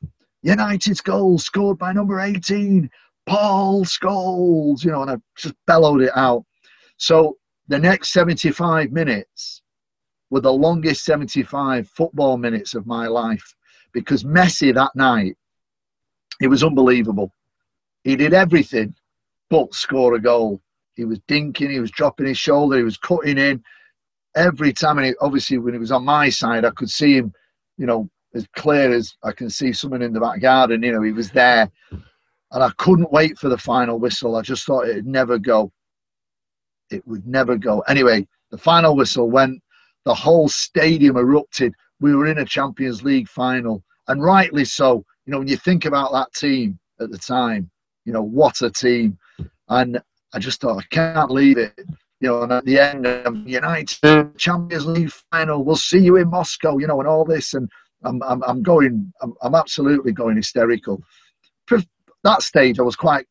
United's goal scored by number 18, Paul Scholes, you know, and I just bellowed it out. So the next 75 minutes were the longest 75 football minutes of my life because Messi that night, it was unbelievable. He did everything but score a goal. He was dinking, he was dropping his shoulder, he was cutting in every time. And he, obviously, when he was on my side, I could see him, you know, as clear as I can see someone in the back garden. You know, he was there, and I couldn't wait for the final whistle. I just thought it'd never go. It would never go. Anyway, the final whistle went. The whole stadium erupted. We were in a Champions League final, and rightly so. You know, when you think about that team at the time, you know what a team, and I just thought I can't leave it you know, and at the end of United Champions League final, we'll see you in Moscow, you know, and all this. And I'm, I'm, I'm going, I'm, I'm absolutely going hysterical. That stage, I was quite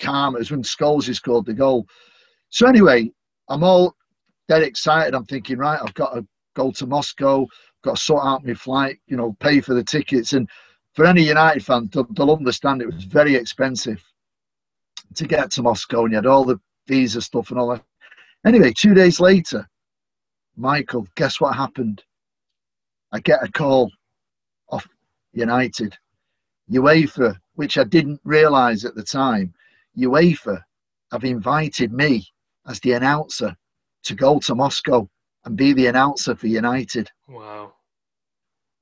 calm. It was when Scholes scored the goal. So anyway, I'm all dead excited. I'm thinking, right, I've got to go to Moscow, got to sort out my flight, you know, pay for the tickets. And for any United fan, they'll, they'll understand it was very expensive to get to Moscow, and you had all the visa stuff and all that. Anyway, two days later, Michael, guess what happened? I get a call off United. UEFA, which I didn't realise at the time, UEFA have invited me as the announcer to go to Moscow and be the announcer for United. Wow.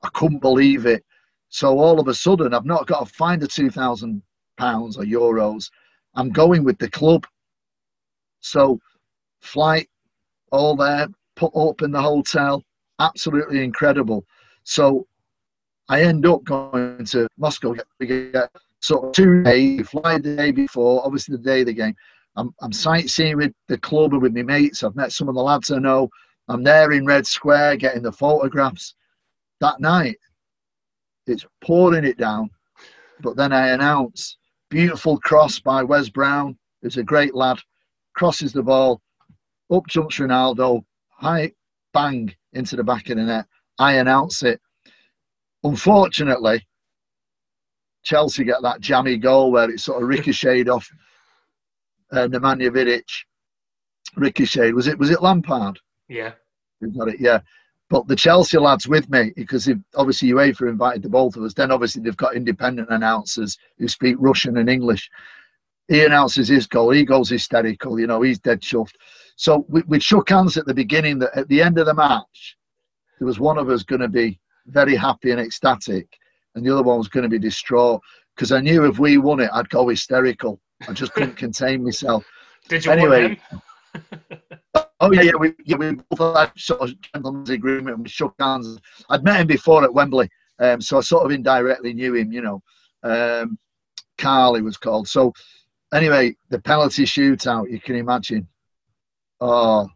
I couldn't believe it. So all of a sudden, I've not got to find the two thousand pounds or euros. I'm going with the club. So flight, all there, put up in the hotel, absolutely incredible. So I end up going to Moscow. We get sort of two days, fly the day before, obviously the day of the game. I'm, I'm sightseeing with the club and with my mates. I've met some of the lads I know. I'm there in Red Square getting the photographs. That night, it's pouring it down. But then I announce beautiful cross by Wes Brown, who's a great lad, crosses the ball, up jumps Ronaldo, high bang into the back of the net. I announce it. Unfortunately, Chelsea get that jammy goal where it sort of ricocheted off uh, Nemanja Vidic. Ricocheted. Was it was it Lampard? Yeah. Got it, yeah. But the Chelsea lads with me, because obviously UEFA invited the both of us, then obviously they've got independent announcers who speak Russian and English. He announces his goal. He goes hysterical, you know, he's dead chuffed. So we, we shook hands at the beginning that at the end of the match, there was one of us going to be very happy and ecstatic, and the other one was going to be distraught because I knew if we won it, I'd go hysterical. I just couldn't contain myself. Did you anyway? Oh yeah, yeah, we yeah we both had sort of gentleman's agreement. and We shook hands. I'd met him before at Wembley, um, so I sort of indirectly knew him. You know, um, Carl he was called. So anyway, the penalty shootout. You can imagine. Oh,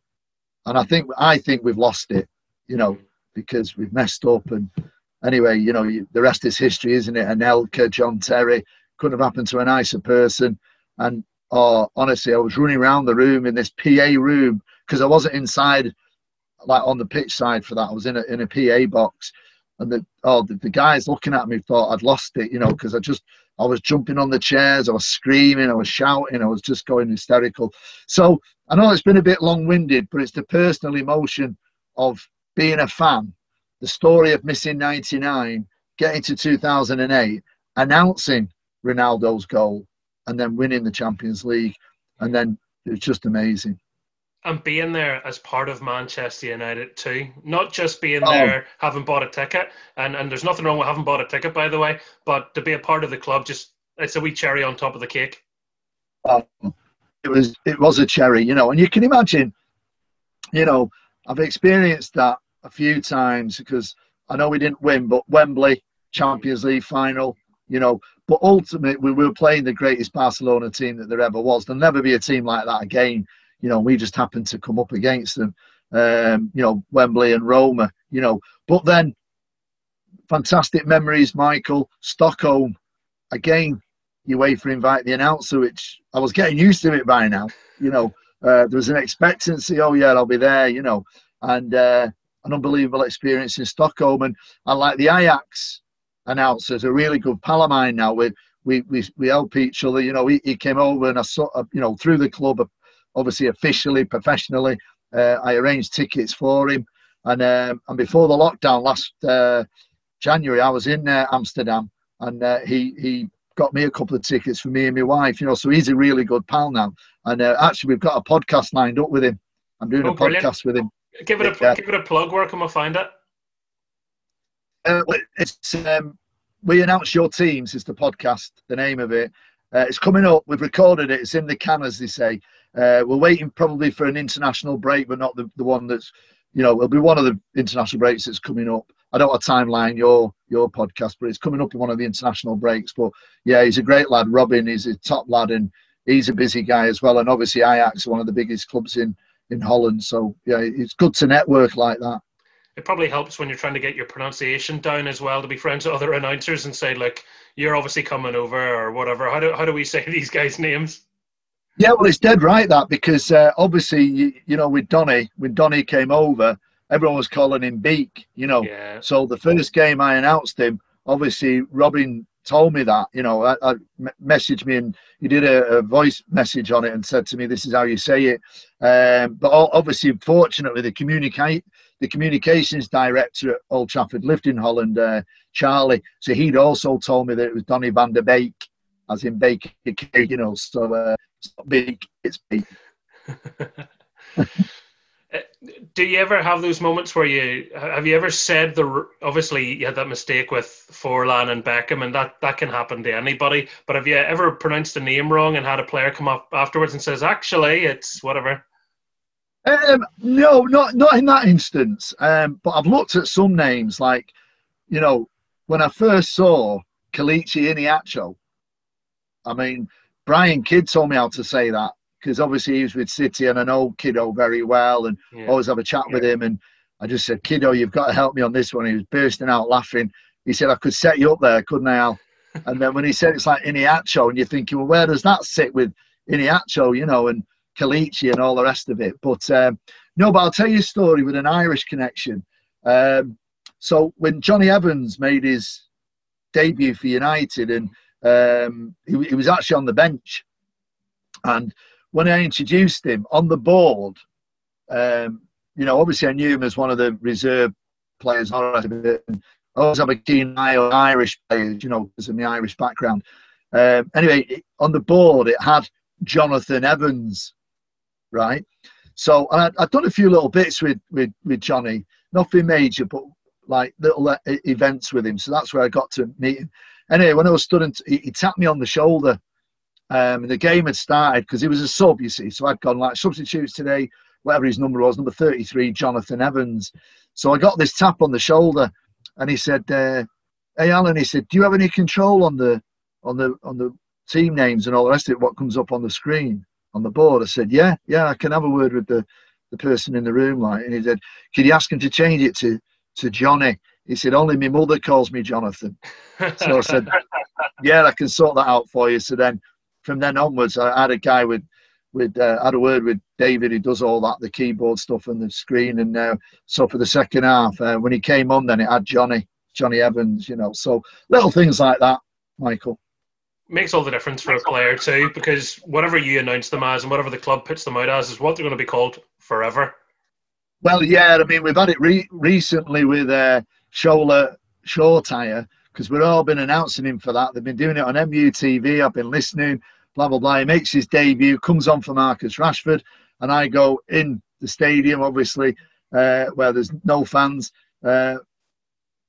and I think I think we've lost it. You know, because we've messed up. And anyway, you know, you, the rest is history, isn't it? Anelka, John Terry couldn't have happened to a nicer person. And oh, honestly, I was running around the room in this PA room because I wasn't inside, like on the pitch side for that. I was in a in a PA box, and the oh the, the guys looking at me thought I'd lost it, you know, because I just I was jumping on the chairs, I was screaming, I was shouting, I was just going hysterical. So I know it's been a bit long winded, but it's the personal emotion of being a fan. The story of missing 99, getting to 2008, announcing Ronaldo's goal, and then winning the Champions League. And then it was just amazing. And being there as part of Manchester United too, not just being oh. there having bought a ticket, and, and there's nothing wrong with having bought a ticket, by the way, but to be a part of the club, just it's a wee cherry on top of the cake. Oh, it was it was a cherry, you know, and you can imagine, you know, I've experienced that a few times because I know we didn't win, but Wembley Champions League final, you know, but ultimately we were playing the greatest Barcelona team that there ever was. There'll never be a team like that again. You know, we just happened to come up against them. Um, you know, Wembley and Roma. You know, but then fantastic memories, Michael. Stockholm, again, UEFA invite the announcer, which I was getting used to it by now. You know, uh, there was an expectancy. Oh yeah, I'll be there. You know, and uh, an unbelievable experience in Stockholm. And I like the Ajax announcers, a really good pal of mine now. We we we, we help each other. You know, he, he came over and I saw, you know, through the club, obviously officially, professionally. Uh, I arranged tickets for him, and um, and before the lockdown last uh, January, I was in uh, Amsterdam, and uh, he he got me a couple of tickets for me and my wife. You know, so he's a really good pal now. And uh, actually, we've got a podcast lined up with him. I'm doing oh, a brilliant. podcast with him. Give it a give it a plug. Where can we find it? Uh, it's um, we announce your teams is the podcast. The name of it. Uh, it's coming up. We've recorded it. It's in the can, as they say. Uh, we're waiting probably for an international break, but not the, the one that's, you know, it'll be one of the international breaks that's coming up. I don't have a timeline your your podcast, but it's coming up in one of the international breaks. But yeah, he's a great lad. Robin is a top lad, and he's a busy guy as well. And obviously, Ajax, is one of the biggest clubs in in Holland. So yeah, it's good to network like that. It probably helps when you're trying to get your pronunciation down as well to be friends with other announcers and say like you're obviously coming over or whatever. How do how do we say these guys' names? Yeah, well, it's dead right that because uh, obviously you, you know with Donny when Donny came over, everyone was calling him Beak. You know, yeah. so the first game I announced him, obviously Robin told me that. You know, I, I messaged me and he did a, a, voice message on it and said to me, "This is how you say it." Um, but obviously, fortunately, the communicate the communications director at Old Trafford lived in Holland, uh, Charlie. So he'd also told me that it was Donny van der Beek, as in bake cake, you know. So uh, it's not big, it's big. do you ever have those moments where you have you ever said the obviously you had that mistake with Forlan and Beckham and that that can happen to anybody but have you ever pronounced a name wrong and had a player come up afterwards and says actually it's whatever um, no not not in that instance um, but I've looked at some names like you know when I first saw Kelechi Iheanacho I mean Brian Kidd told me how to say that because obviously he was with City and I know Kiddo very well and yeah. always have a chat yeah. with him. And I just said, Kiddo, you've got to help me on this one. He was bursting out laughing. He said, I could set you up there, couldn't I, Al? and then when he said it's like Iheanacho, and you're thinking, well, where does that sit with Iheanacho, you know, and Kelechi and all the rest of it? But um, no, but I'll tell you a story with an Irish connection. Um, so when Johnny Evans made his debut for United, and um, he, he was actually on the bench, and when I introduced him on the board, um, you know, obviously I knew him as one of the reserve players. I always have a keen eye on Irish players, you know, because of my Irish background. Um, anyway, on the board it had Jonathan Evans, right? So I, I'd done a few little bits with, with, with Johnny, nothing major, but like little uh, events with him. So that's where I got to meet him. Anyway, when I was stood, he, he tapped me on the shoulder um, and the game had started because he was a sub, you see. So I'd gone like substitutes today, whatever his number was, number 33, Jonathan Evans. So I got this tap on the shoulder, and he said, uh, "Hey Alan," he said, "Do you have any control on the on the on the team names and all the rest of it? What comes up on the screen on the board?" I said, "Yeah, yeah, I can have a word with the the person in the room." Like, and he said, "Can you ask him to change it to to Johnny?" He said, "Only my mother calls me Jonathan." so I said, "Yeah, I can sort that out for you." So then from then onwards, I had a guy with with uh, had a word with David who does all that, the keyboard stuff and the screen. And uh, so for the second half, uh, when he came on, then it had Johnny, Johnny Evans, you know. So little things like that, Michael. Makes all the difference for a player too, because whatever you announce them as and whatever the club puts them out as is what they're going to be called forever. Well, yeah, I mean we've had it re- recently with uh, Shola Shoretire because we've all been announcing him for that. They've been doing it on MUTV. I've been listening, blah, blah, blah. He makes his debut, comes on for Marcus Rashford, and I go in the stadium, obviously, uh, where there's no fans. Uh,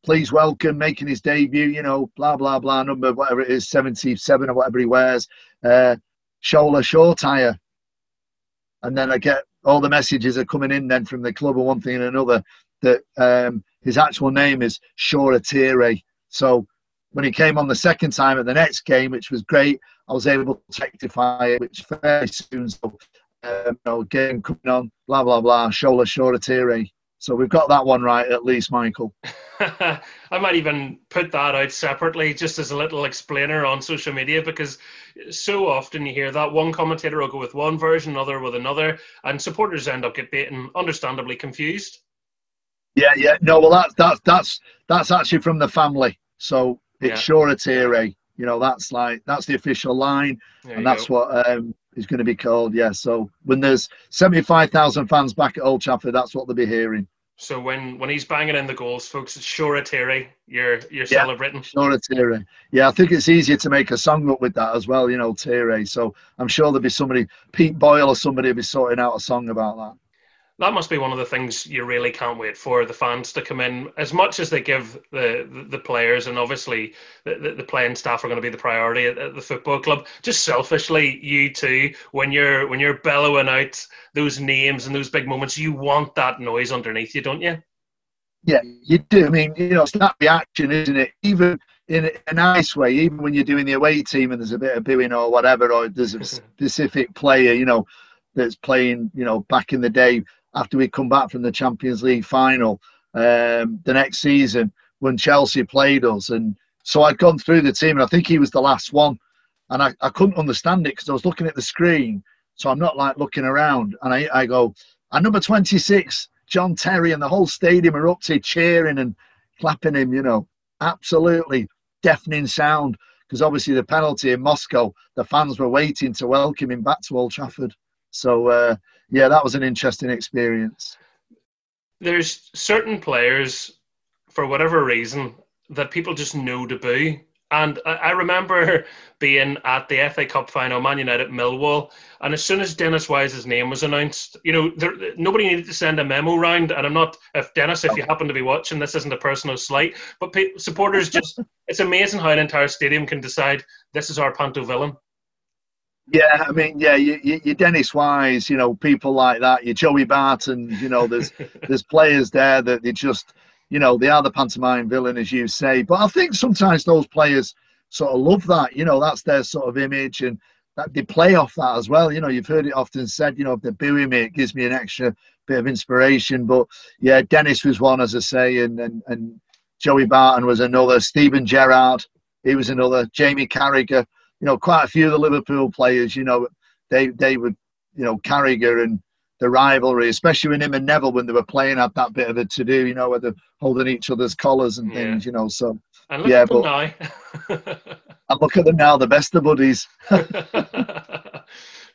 please welcome, making his debut, you know, blah, blah, blah, number, whatever it is, 77 or whatever he wears, uh, Shola Shoretire. And then I get all the messages are coming in then from the club and one thing and another that um, his actual name is Shora Tire so when he came on the second time at the next game, which was great, I was able to rectify it, which very soon. So, um, you know, game coming on, blah, blah, blah, Shola Shoratiri. So we've got that one right at least, Michael. I might even put that out separately, just as a little explainer on social media, because so often you hear that one commentator will go with one version, another with another, and supporters end up getting understandably confused. Yeah, yeah, no, well, that's that's that's that's actually from the family. So it's yeah. Shoratiri. You know, that's like that's the official line, there and that's go. what um, is going to be called. Yeah. So when there's seventy-five thousand fans back at Old Trafford, that's what they'll be hearing. So when when he's banging in the goals, folks, it's Shoratiri. You're you're yeah, celebrating. Shoratiri. Yeah, I think it's easier to make a song up with that as well. You know, Tire. So I'm sure there'll be somebody, Pete Boyle or somebody, will be sorting out a song about that that must be one of the things you really can't wait for the fans to come in. As much as they give the the, the players and obviously the, the, playing staff are going to be the priority at, at, the football club just selfishly you too when you're when you're bellowing out those names and those big moments you want that noise underneath you don't you? Yeah you do. I mean you know it's that reaction isn't it? Even in a nice way even when you're doing the away team and there's a bit of booing or whatever or there's a specific player you know that's playing you know back in the day after we come back from the Champions League final um, the next season when Chelsea played us. And so I'd gone through the team, and I think he was the last one. And I, I couldn't understand it because I was looking at the screen. So I'm not like looking around. And I, I go, and number 26, John Terry, and the whole stadium to cheering and clapping him, you know. absolutely deafening sound because obviously the penalty in Moscow, the fans were waiting to welcome him back to Old Trafford. So uh, yeah, that was an interesting experience. There's certain players, for whatever reason, that people just know to boo. And I remember being at the FA Cup final, Man United Millwall, and as soon as Dennis Wise's name was announced, you know, there, nobody needed to send a memo round. And I'm not, if Dennis, if you happen to be watching, this isn't a personal slight, but supporters just, it's amazing how an entire stadium can decide this is our panto villain. Yeah, I mean, yeah, you, you, Dennis Wise, you know, people like that. You Joey Barton, you know, there's there's players there that they just, you know, they are the pantomime villain, as you say. But I think sometimes those players sort of love that, you know, that's their sort of image, and that they play off that as well. You know, you've heard it often said, you know, if they're booing me, it gives me an extra bit of inspiration. But yeah, Dennis was one, as I say, and and, and Joey Barton was another. Steven Gerrard, he was another. Jamie Carragher you know, quite a few of the Liverpool players, you know, they they would, you know, Carragher and the rivalry, especially when him and Neville when they were playing, had that bit of a to do, you know, where they're holding each other's collars and things, yeah. you know. So yeah, but now. and look at them now, the best of buddies.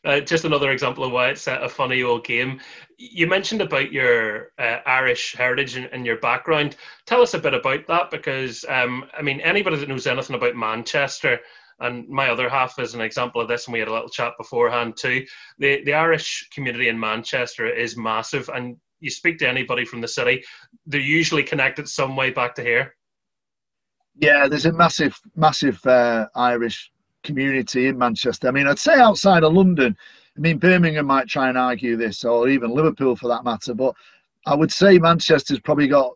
Uh, just another example of why it's a funny old game. You mentioned about your uh, Irish heritage and, and, your background. Tell us a bit about that because, um, I mean, anybody that knows anything about Manchester and my other half is an example of this, and we had a little chat beforehand too. The the Irish community in Manchester is massive, and you speak to anybody from the city, they're usually connected some way back to here. Yeah, there's a massive, massive uh, Irish community in Manchester. I mean, I'd say outside of London, I mean, Birmingham might try and argue this, or even Liverpool for that matter, but I would say Manchester's probably got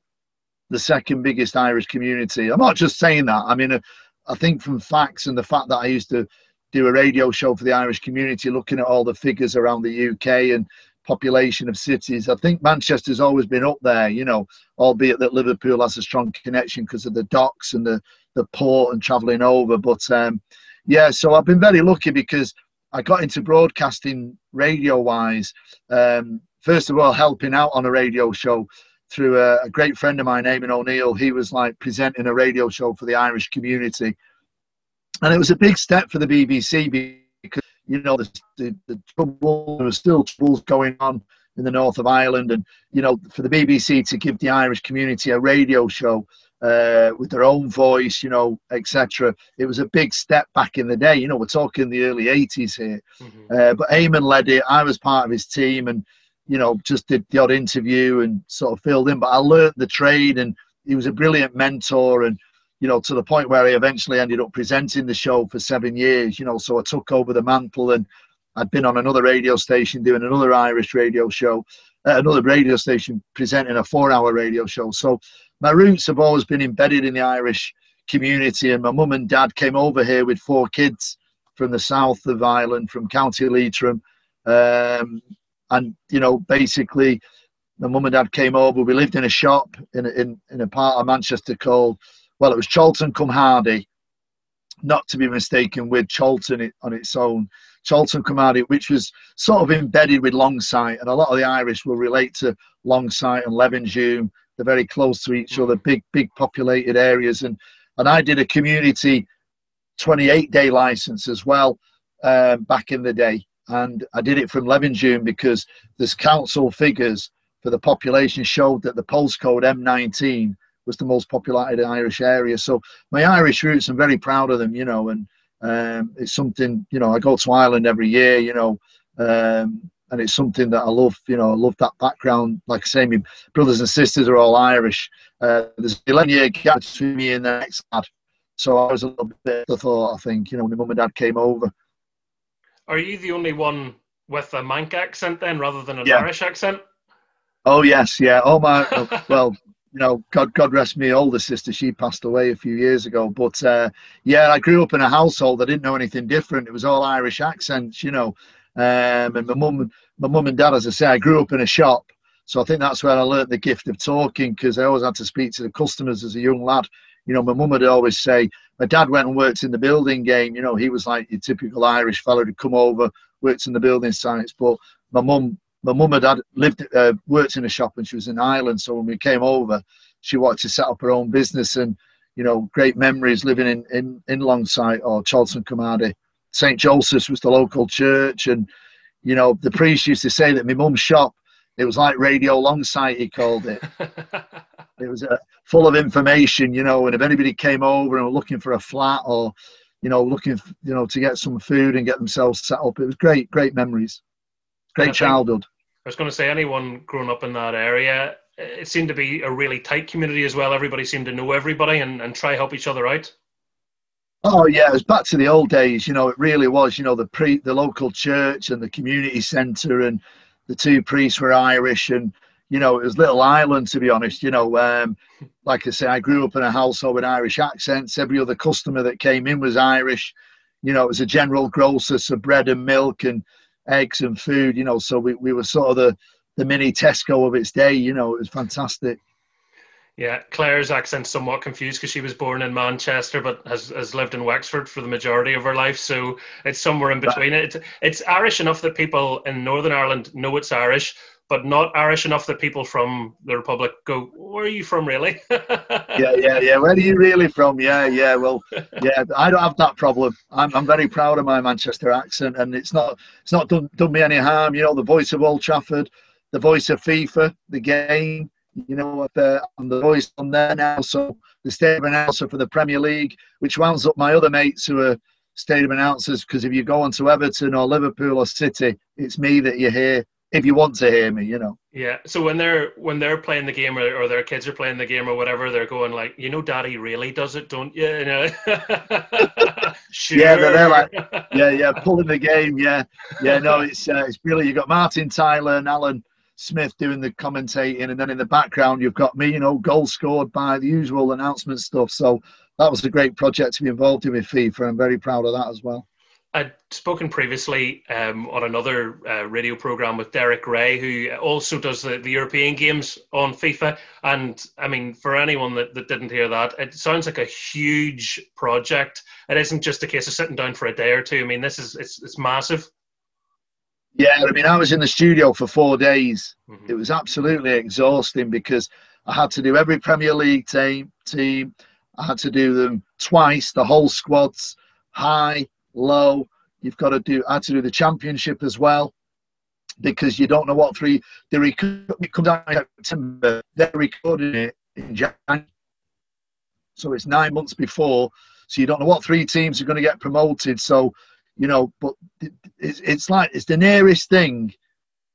the second biggest Irish community. I'm not just saying that. I mean, I think from facts and the fact that I used to do a radio show for the Irish community, looking at all the figures around the UK and population of cities, I think Manchester's always been up there. You know, albeit that Liverpool has a strong connection because of the docks and the the port and travelling over. But um, yeah, so I've been very lucky because I got into broadcasting radio wise. Um, first of all, helping out on a radio show through a, a great friend of mine, Eamon O'Neill. He was like presenting a radio show for the Irish community. And it was a big step for the BBC because, you know, the, the, the trouble, there were still troubles going on in the north of Ireland. And, you know, for the BBC to give the Irish community a radio show uh, with their own voice, you know, etc. It was a big step back in the day. You know, we're talking the early 80s here. Mm-hmm. Uh, but Eamon led it. I was part of his team. And, you know, just did the odd interview and sort of filled in. But I learnt the trade, and he was a brilliant mentor, and you know, to the point where I eventually ended up presenting the show for seven years. You know, so I took over the mantle, and I'd been on another radio station doing another Irish radio show, uh, another radio station presenting a four-hour radio show. So my roots have always been embedded in the Irish community, and my mum and dad came over here with four kids from the south of Ireland, from County Leitrim. Um, and you know basically my mum and dad came over. We lived in a shop in, in, in a part of manchester called well it was Chorlton cum Hardy not to be mistaken with Chorlton on its own. Chorlton cum Hardy which was sort of embedded with Longsight and a lot of the Irish will relate to Longsight and Levenshulme. They're very close to each other big big populated areas. And and I did a community 28 day license as well um, back in the day and I did it from Levenshulme because this council figures for the population showed that the postcode M19 was the most populated Irish area. So my Irish roots, I'm very proud of them, you know, and um, it's something, you know, I go to Ireland every year, you know, um, and it's something that I love, you know, I love that background. Like I say, my brothers and sisters are all Irish. Uh, there's 11 year gap between me and the next lad. So I was a little bit of thought, I think, you know, when my mum and dad came over. Are you the only one with a Manc accent then, rather than an yeah. Irish accent? Oh yes, yeah. Oh my, well, you know, God, God rest me older sister. She passed away a few years ago. But uh, yeah, I grew up in a household. I didn't know anything different. It was all Irish accents, you know. Um, and my mum, my mum and dad, as I say, I grew up in a shop. So I think that's where I learnt the gift of talking because I always had to speak to the customers as a young lad. You know, my mum would always say, my dad went and worked in the building game. You know, he was like your typical Irish fella who'd come over, worked in the building sites. But my mum, my mum had lived, uh, worked in a shop and she was in Ireland. So when we came over, she wanted to set up her own business. And, you know, great memories living in, in, in Longsight or Chorlton cum Hardy. St. Joseph's was the local church. And, you know, the priest used to say that my mum's shop, it was like Radio Longsight, he called it. it was uh, full of information, you know, and if anybody came over and were looking for a flat or, you know, looking, you know, to get some food and get themselves set up, it was great, great memories. Great childhood. I was going to say, anyone growing up in that area, it seemed to be a really tight community as well. Everybody seemed to know everybody and, and try help each other out. Oh yeah, it was back to the old days. You know, it really was. You know, the pre the local church and the community centre, and the two priests were Irish, and you know, it was little Ireland to be honest. You know, um, like I say, I grew up in a household with Irish accents. Every other customer that came in was Irish. You know, it was a general grocer, so bread and milk and eggs and food. You know, so we, we were sort of the the mini Tesco of its day. You know, it was fantastic. Yeah, Claire's accent's somewhat confused because she was born in Manchester but has, has lived in Wexford for the majority of her life. So it's somewhere in between. It's, it's Irish enough that people in Northern Ireland know it's Irish, but not Irish enough that people from the Republic go, Where are you from, really? yeah, yeah, yeah. Where are you really from? Yeah, yeah. Well, yeah, I don't have that problem. I'm, I'm very proud of my Manchester accent, and it's not it's not done, done me any harm. You know, the voice of Old Trafford the voice of FIFA, the game. You know, uh, I'm the voice on there now. So the stadium announcer for the Premier League, which rounds up my other mates who are stadium announcers. Because if you go on to Everton or Liverpool or City, it's me that you hear if you want to hear me, you know. Yeah. So when they're when they're playing the game or, or their kids are playing the game or whatever, they're going like, you know, Daddy really does it, don't you? you know? sure. Yeah, they're like, yeah, yeah, pulling the game. Yeah, yeah. No, it's uh, it's brilliant. You've got Martin Tyler and Alan Smith doing the commentating, and then in the background you've got me, you know, goal scored by the usual announcement stuff. So that was a great project to be involved in with FIFA. I'm very proud of that as well. I'd spoken previously um, on another uh, radio program with Derek Ray, who also does the, the European games on FIFA. And I mean, for anyone that, that didn't hear that, it sounds like a huge project. It isn't just a case of sitting down for a day or two. I mean, this is it's, it's massive. Yeah, I mean, I was in the studio for four days. Mm-hmm. It was absolutely exhausting because I had to do every Premier League team. Team, I had to do them twice, the whole squads, high, low. You've got to do. Had to do the Championship as well because you don't know what three. They rec- it comes out in September. They're recording it in January, so it's nine months before. So you don't know what three teams are going to get promoted. So you know, but it's, it's like it's the nearest thing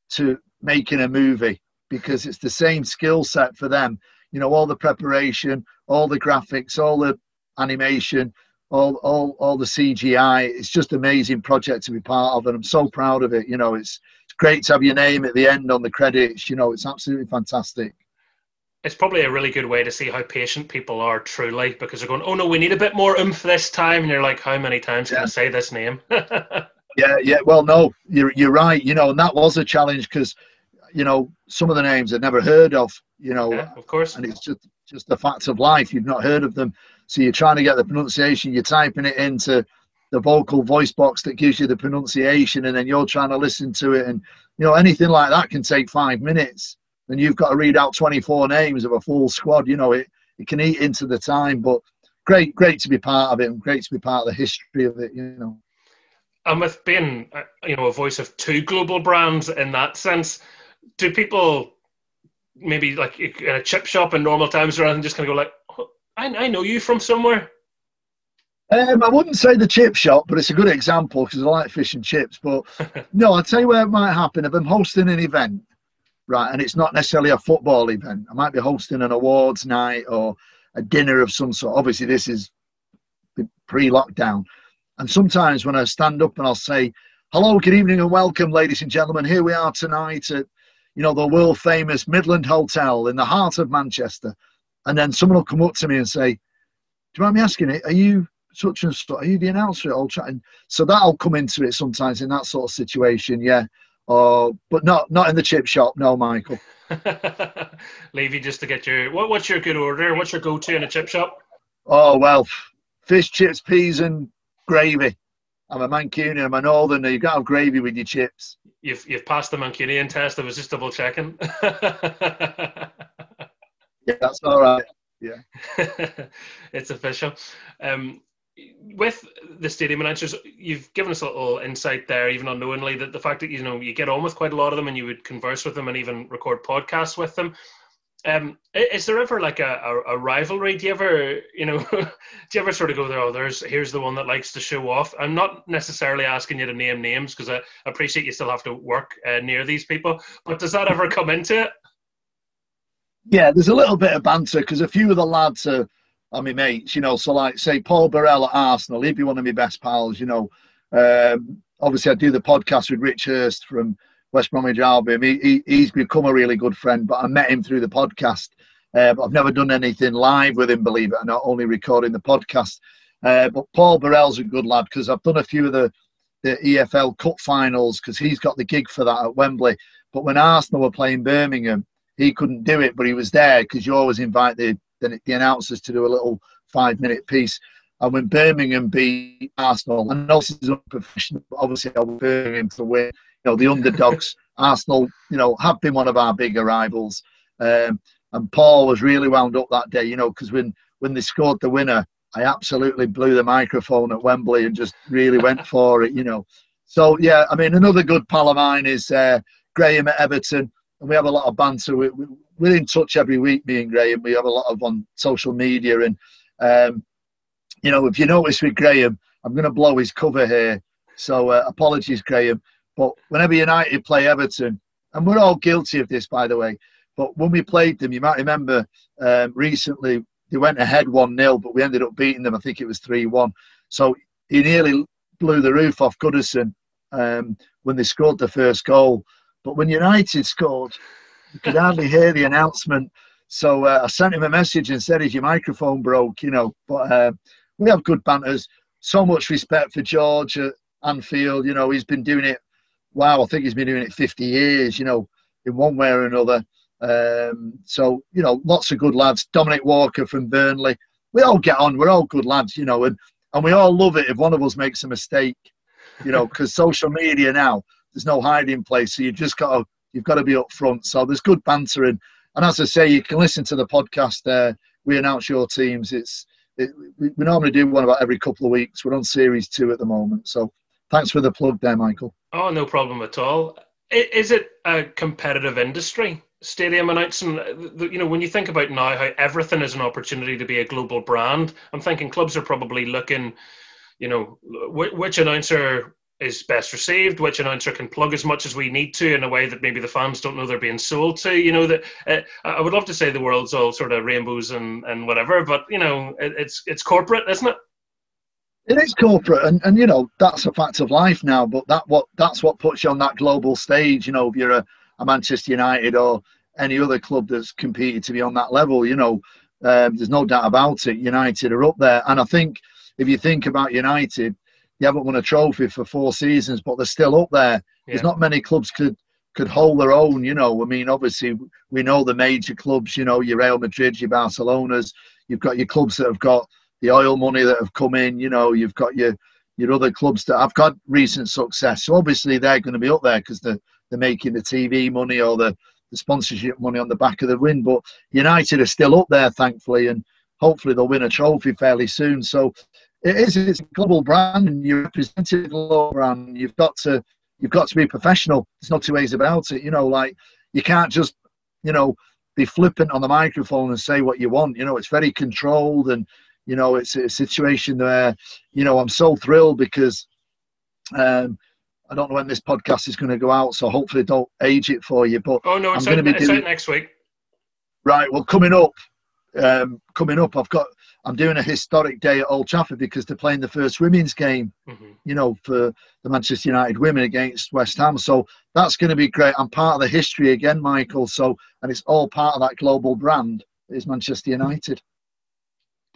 to making a movie because it's the same skill set for them. You know, all the preparation, all the graphics, all the animation, all all all the CGI. It's just amazing project to be part of, and I'm so proud of it. You know, it's it's great to have your name at the end on the credits. You know, it's absolutely fantastic it's probably a really good way to see how patient people are truly because they're going, oh no, we need a bit more oomph this time. And you're like, how many times yeah. can I say this name? yeah, yeah. Well, no, you're, you're right. You know, and that was a challenge because, you know, some of the names I'd never heard of, you know, yeah, of course. And it's just, just the facts of life. You've not heard of them. So you're trying to get the pronunciation, you're typing it into the vocal voice box that gives you the pronunciation, and then you're trying to listen to it. And, you know, anything like that can take five minutes And you've got to read out 24 names of a full squad. You know, it, it can eat into the time, but great, great to be part of it and great to be part of the history of it, you know. And with being, uh, you know, a voice of two global brands in that sense, do people maybe like in a chip shop in normal times rather than just kind of go like, I, I know you from somewhere? Um, I wouldn't say the chip shop, but it's a good example because I like fish and chips. But no, I'll tell you where it might happen. If I'm hosting an event right? And it's not necessarily a football event. I might be hosting an awards night or a dinner of some sort. Obviously, this is pre-lockdown. And sometimes when I stand up and I'll say, "Hello, good evening, and welcome, ladies and gentlemen. Here we are tonight at, you know, the world famous Midland Hotel in the heart of Manchester," and then someone will come up to me and say, "Do you mind me asking it? Are you?" Such and such, are you the announcer at Old Trafford? So that'll come into it sometimes in that sort of situation, yeah. Oh, but not not in the chip shop. No, Michael. Levy, just to get your what, what's your good order? What's your go-to in a chip shop? Oh well, fish, chips, peas, and gravy. I'm a Mancunian. I'm a Northerner. You've got to have gravy with your chips. You've you've passed the Mancunian test. I was just double checking. yeah, that's all right. Yeah, it's official. Um, with the stadium announcers, you've given us a little insight there, even unknowingly, that the fact that you know you get on with quite a lot of them and you would converse with them and even record podcasts with them. Um, is there ever like a, a, a, rivalry? Do you ever, you know, do you ever sort of go there? Oh, there's here's the one that likes to show off. I'm not necessarily asking you to name names because I appreciate you still have to work uh, near these people. But does that ever come into it? Yeah, there's a little bit of banter because a few of the lads are, are my mates. You know, so like say Paul Burrell at Arsenal, he'd be one of my best pals. You know, um, obviously I do the podcast with Rich Hurst from West Bromwich Albion. He, he, he's become a really good friend, but I met him through the podcast. Uh, but I've never done anything live with him, believe it or not, only recording the podcast. Uh, but Paul Burrell's a good lad because I've done a few of the, the EFL Cup finals because he's got the gig for that at Wembley. But when Arsenal were playing Birmingham, he couldn't do it, but he was there because you always invite the, the, announcers to do a little five minute piece. And when Birmingham beat Arsenal, know this is unprofessional, but obviously I want Birmingham to win You know, the underdogs. Arsenal, you know, have been one of our bigger rivals. Um, and Paul was really wound up that day, you know, because when, when they scored the winner, I absolutely blew the microphone at Wembley and just really went for it, you know. So, yeah, I mean, another good pal of mine is uh, Graham at Everton. And we have a lot of banter. We, we're in touch every week, me and Graham. We have a lot of on social media. And, um, you know, if you notice with Graham, I'm going to blow his cover here. So uh, apologies, Graham. But whenever United play Everton, and we're all guilty of this, by the way, but when we played them, you might remember um, recently they went ahead 1 0, but we ended up beating them. I think it was 3 1. So he nearly blew the roof off Goodison um, when they scored the first goal. But when United scored, you could hardly hear the announcement. So uh, I sent him a message and said, "Is your microphone broke?" You know. But uh, we have good banters. So much respect for George at Anfield. You know, he's been doing it wow, I think he's been doing it 50 years, you know, in one way or another. Um, so, you know, lots of good lads. Dominic Walker from Burnley. We all get on. We're all good lads, you know, and, and we all love it if one of us makes a mistake, you know, because social media now, there's no hiding place. So you've just got to, you've got to be up front. So there's good banter. And, and as I say, you can listen to the podcast there. We announce your teams. It's, it, we normally do one about every couple of weeks. We're on series two at the moment. So thanks for the plug there, Michael. Oh, no problem at all. Is it a competitive industry? Stadium announcing, you know, when you think about now how everything is an opportunity to be a global brand, I'm thinking clubs are probably looking, you know, which announcer is best received, which announcer can plug as much as we need to in a way that maybe the fans don't know they're being sold to. You know, that uh, I would love to say the world's all sort of rainbows and, and whatever, but you know, it, it's it's corporate, isn't it? It is corporate, and, and you know that's a fact of life now. But that what that's what puts you on that global stage. You know, if you're a, a Manchester United or any other club that's competed to be on that level, you know, um, there's no doubt about it. United are up there, and I think if you think about United, you haven't won a trophy for four seasons, but they're still up there. Yeah. There's not many clubs could could hold their own. You know, I mean, obviously we know the major clubs. You know, your Real Madrid, your Barcelona's. You've got your clubs that have got the oil money that have come in. You know, you've got your your other clubs that have got recent success. So obviously they're going to be up there because they're they're making the TV money or the, the sponsorship money on the back of the win. But United are still up there, thankfully, and hopefully they'll win a trophy fairly soon. So it is it's a global brand, and you're representing a global brand. You've got to you've got to be professional. There's no two ways about it. You know, like you can't just you know be flippant on the microphone and say what you want. You know, it's very controlled and you know, it's a situation where, you know, I'm so thrilled because um, I don't know when this podcast is going to go out, so hopefully don't age it for you. But oh no, it's, out, it's doing, out next week. Right. Well, coming up, um, coming up, I've got I'm doing a historic day at Old Trafford because they're playing the first women's game, mm-hmm. you know, for the Manchester United women against West Ham. So that's going to be great. I'm part of the history again, Michael. So and it's all part of that global brand is Manchester United.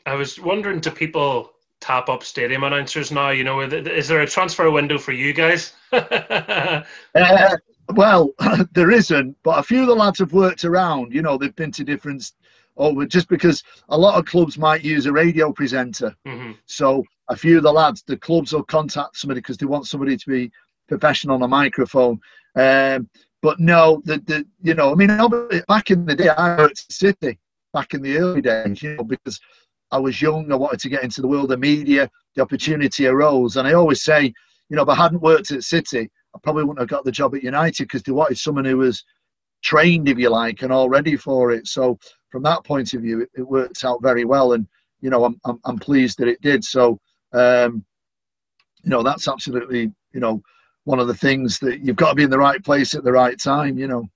I was wondering, do people tap up stadium announcers now? You know, is there a transfer window for you guys? uh, well, there isn't, but a few of the lads have worked around. You know, they've been to different. Oh, just because a lot of clubs might use a radio presenter, mm-hmm. so a few of the lads, the clubs will contact somebody because they want somebody to be professional on a microphone. Um, but no, the, the you know, I mean, back in the day, I worked at City, back in the early days, you know, because I was young, I wanted to get into the world of media, the opportunity arose. And I always say, you know, if I hadn't worked at City, I probably wouldn't have got the job at United because they wanted someone who was trained, if you like, and all ready for it. So from that point of view, it, it worked out very well. And, you know, I'm, I'm, I'm pleased that it did. So, um, you know, that's absolutely, you know, one of the things that you've got to be in the right place at the right time, you know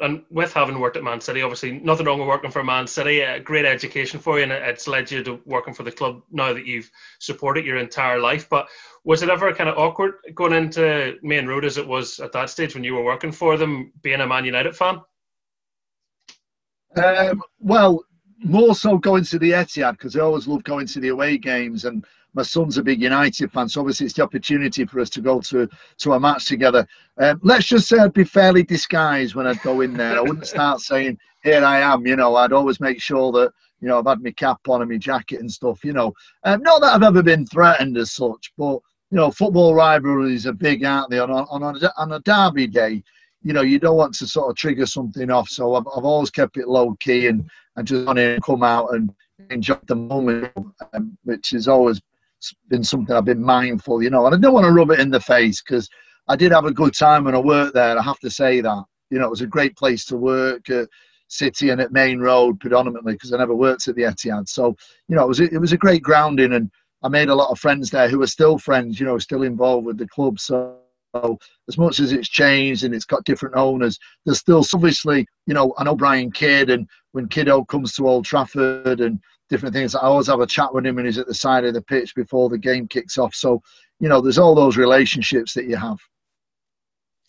and with having worked at Man City, obviously nothing wrong with working for Man City. A great education for you, and it's led you to working for the club now that you've supported your entire life. But was it ever kind of awkward going into Maine Road as it was at that stage when you were working for them, being a Man United fan? Um, well, more so going to the Etihad because I always love going to the away games and my son's a big United fan, so obviously it's the opportunity for us to go to to a match together. Um, let's just say I'd be fairly disguised when I'd go in there. I wouldn't start saying, "Here I am," you know. I'd always make sure that you know I've had my cap on and my jacket and stuff, you know. Um, not that I've ever been threatened as such, but you know, football rivalries are big, aren't they? On on, on, a, on a derby day, you know, you don't want to sort of trigger something off. So I've, I've always kept it low key and, and just in and come out and enjoy the moment, um, which has always been something I've been mindful, you know, and I don't want to rub it in the face because I did have a good time when I worked there. I have to say that, you know, it was a great place to work at City and at Maine Road predominantly because I never worked at the Etihad. So, you know, it was it was a great grounding, and I made a lot of friends there who are still friends, you know, still involved with the club. So. As much as it's changed and it's got different owners, there's still obviously, you know, I know Brian Kidd and when Kiddo comes to Old Trafford and different things. I always have a chat with him when he's at the side of the pitch before the game kicks off. So, you know, there's all those relationships that you have.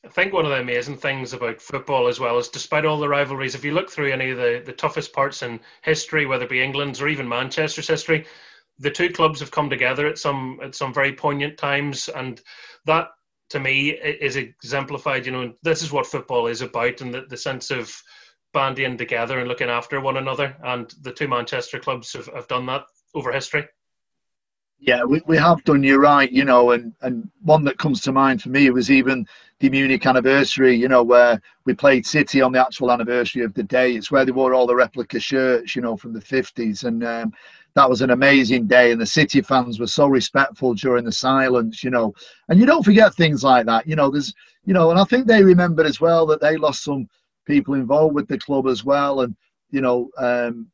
I think one of the amazing things about football as well is despite all the rivalries, if you look through any of the, the toughest parts in history, whether it be England's or even Manchester's history, the two clubs have come together at some at some very poignant times and that to me is exemplified, you know, this is what football is about and the, the sense of banding together and looking after one another. And the two Manchester clubs have, have done that over history. Yeah, we, we have done. You're right. You know, and, and one that comes to mind for me was even the Munich anniversary. You know, where we played City on the actual anniversary of the day. It's where they wore all the replica shirts. You know, from the 50s, and um, that was an amazing day. And the City fans were so respectful during the silence. You know, and you don't forget things like that. You know, there's you know, and I think they remembered as well that they lost some people involved with the club as well. And, you know, um,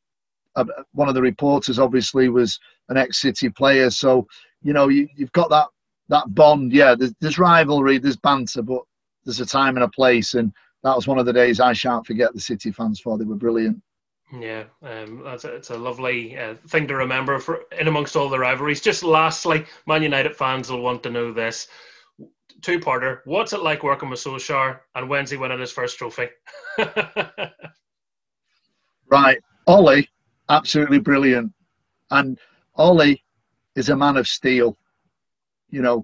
one of the reporters obviously was an ex City player. So, you know, you, have got that, that bond. Yeah, there's, there's rivalry, there's banter, but there's a time and a place. And that was one of the days I shan't forget the City fans for. They were brilliant. Yeah, um, that's a, it's a lovely uh, thing to remember for in amongst all the rivalries. Just lastly, Man United fans will want to know this two parter. What's it like working with Solskjaer and when's he winning his first trophy? right. Ollie, absolutely brilliant. And Ollie is a man of steel. You know,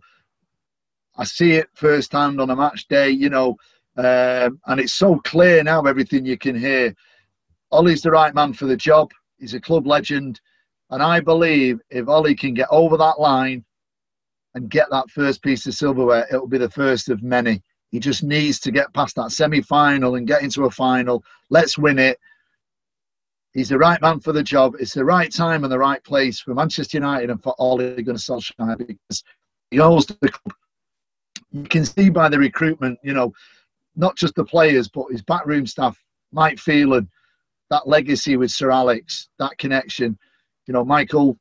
I see it firsthand on a match day, you know, um, and it's so clear now everything you can hear. Ollie's the right man for the job. He's a club legend. And I believe if Ollie can get over that line and get that first piece of silverware, it'll be the first of many. He just needs to get past that semi final and get into a final. Let's win it. He's the right man for the job. It's the right time and the right place for Manchester United and for Ole Gunnar Solskjaer because he owns the club. You can see by the recruitment, you know, not just the players, but his backroom staff, Mike Phelan, that legacy with Sir Alex, that connection, you know, Michael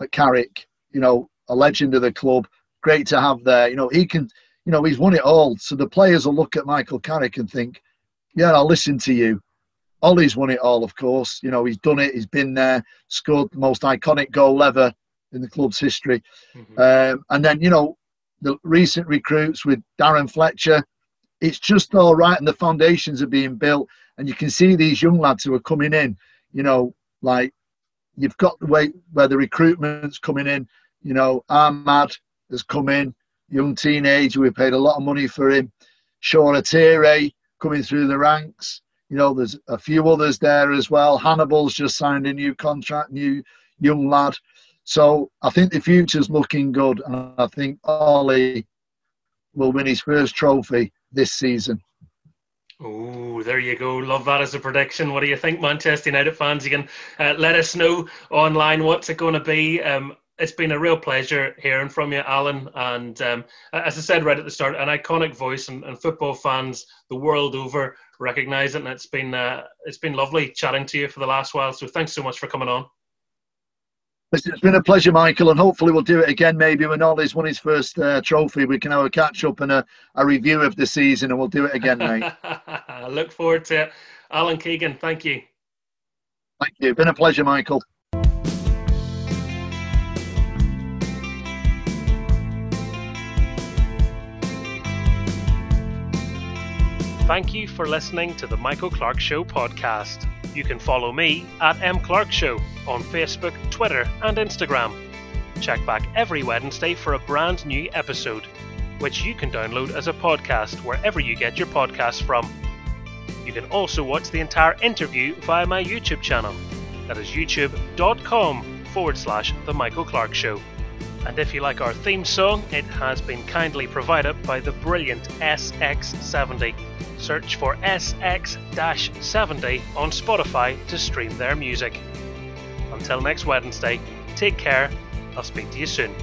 at Carrick, you know, a legend of the club. Great to have there. You know, he can, you know, he's won it all. So the players will look at Michael Carrick and think, yeah, I'll listen to you. Ollie's won it all, of course. You know, he's done it. He's been there, scored the most iconic goal ever in the club's history. Mm-hmm. Um, and then, you know, the recent recruits with Darren Fletcher, it's just all right. And the foundations are being built. And you can see these young lads who are coming in, you know, like you've got the way where the recruitment's coming in. You know, Amad has come in, young teenager. We paid a lot of money for him. Shoretire coming through the ranks. You know, there's a few others there as well. Hannibal's just signed a new contract, new young lad. So I think the future's looking good, and I think Ollie will win his first trophy this season. Oh, there you go. Love that as a prediction. What do you think, Manchester United fans? You can uh, let us know online what's it going to be. Um, it's been a real pleasure hearing from you, Alan. And um, as I said right at the start, an iconic voice, and, and football fans the world over recognise it. And it's been uh, it's been lovely chatting to you for the last while. So thanks so much for coming on. Listen, it's been a pleasure, Michael, and hopefully we'll do it again. Maybe when Ollie's won his first uh, trophy, we can have a catch up and a, a review of the season, and we'll do it again, mate. I look forward to it. Alan Keegan, thank you. Thank you. Been a pleasure, Michael. Thank you for listening to the Michael Clark Show podcast. You can follow me at M Clark Show on Facebook, Twitter, and Instagram. Check back every Wednesday for a brand new episode, which you can download as a podcast wherever you get your podcasts from. You can also watch the entire interview via my YouTube channel. That is youtube.com forward slash The Michael Clark Show. And if you like our theme song, it has been kindly provided by the brilliant SX70. Search for SX 70 on Spotify to stream their music. Until next Wednesday, take care. I'll speak to you soon.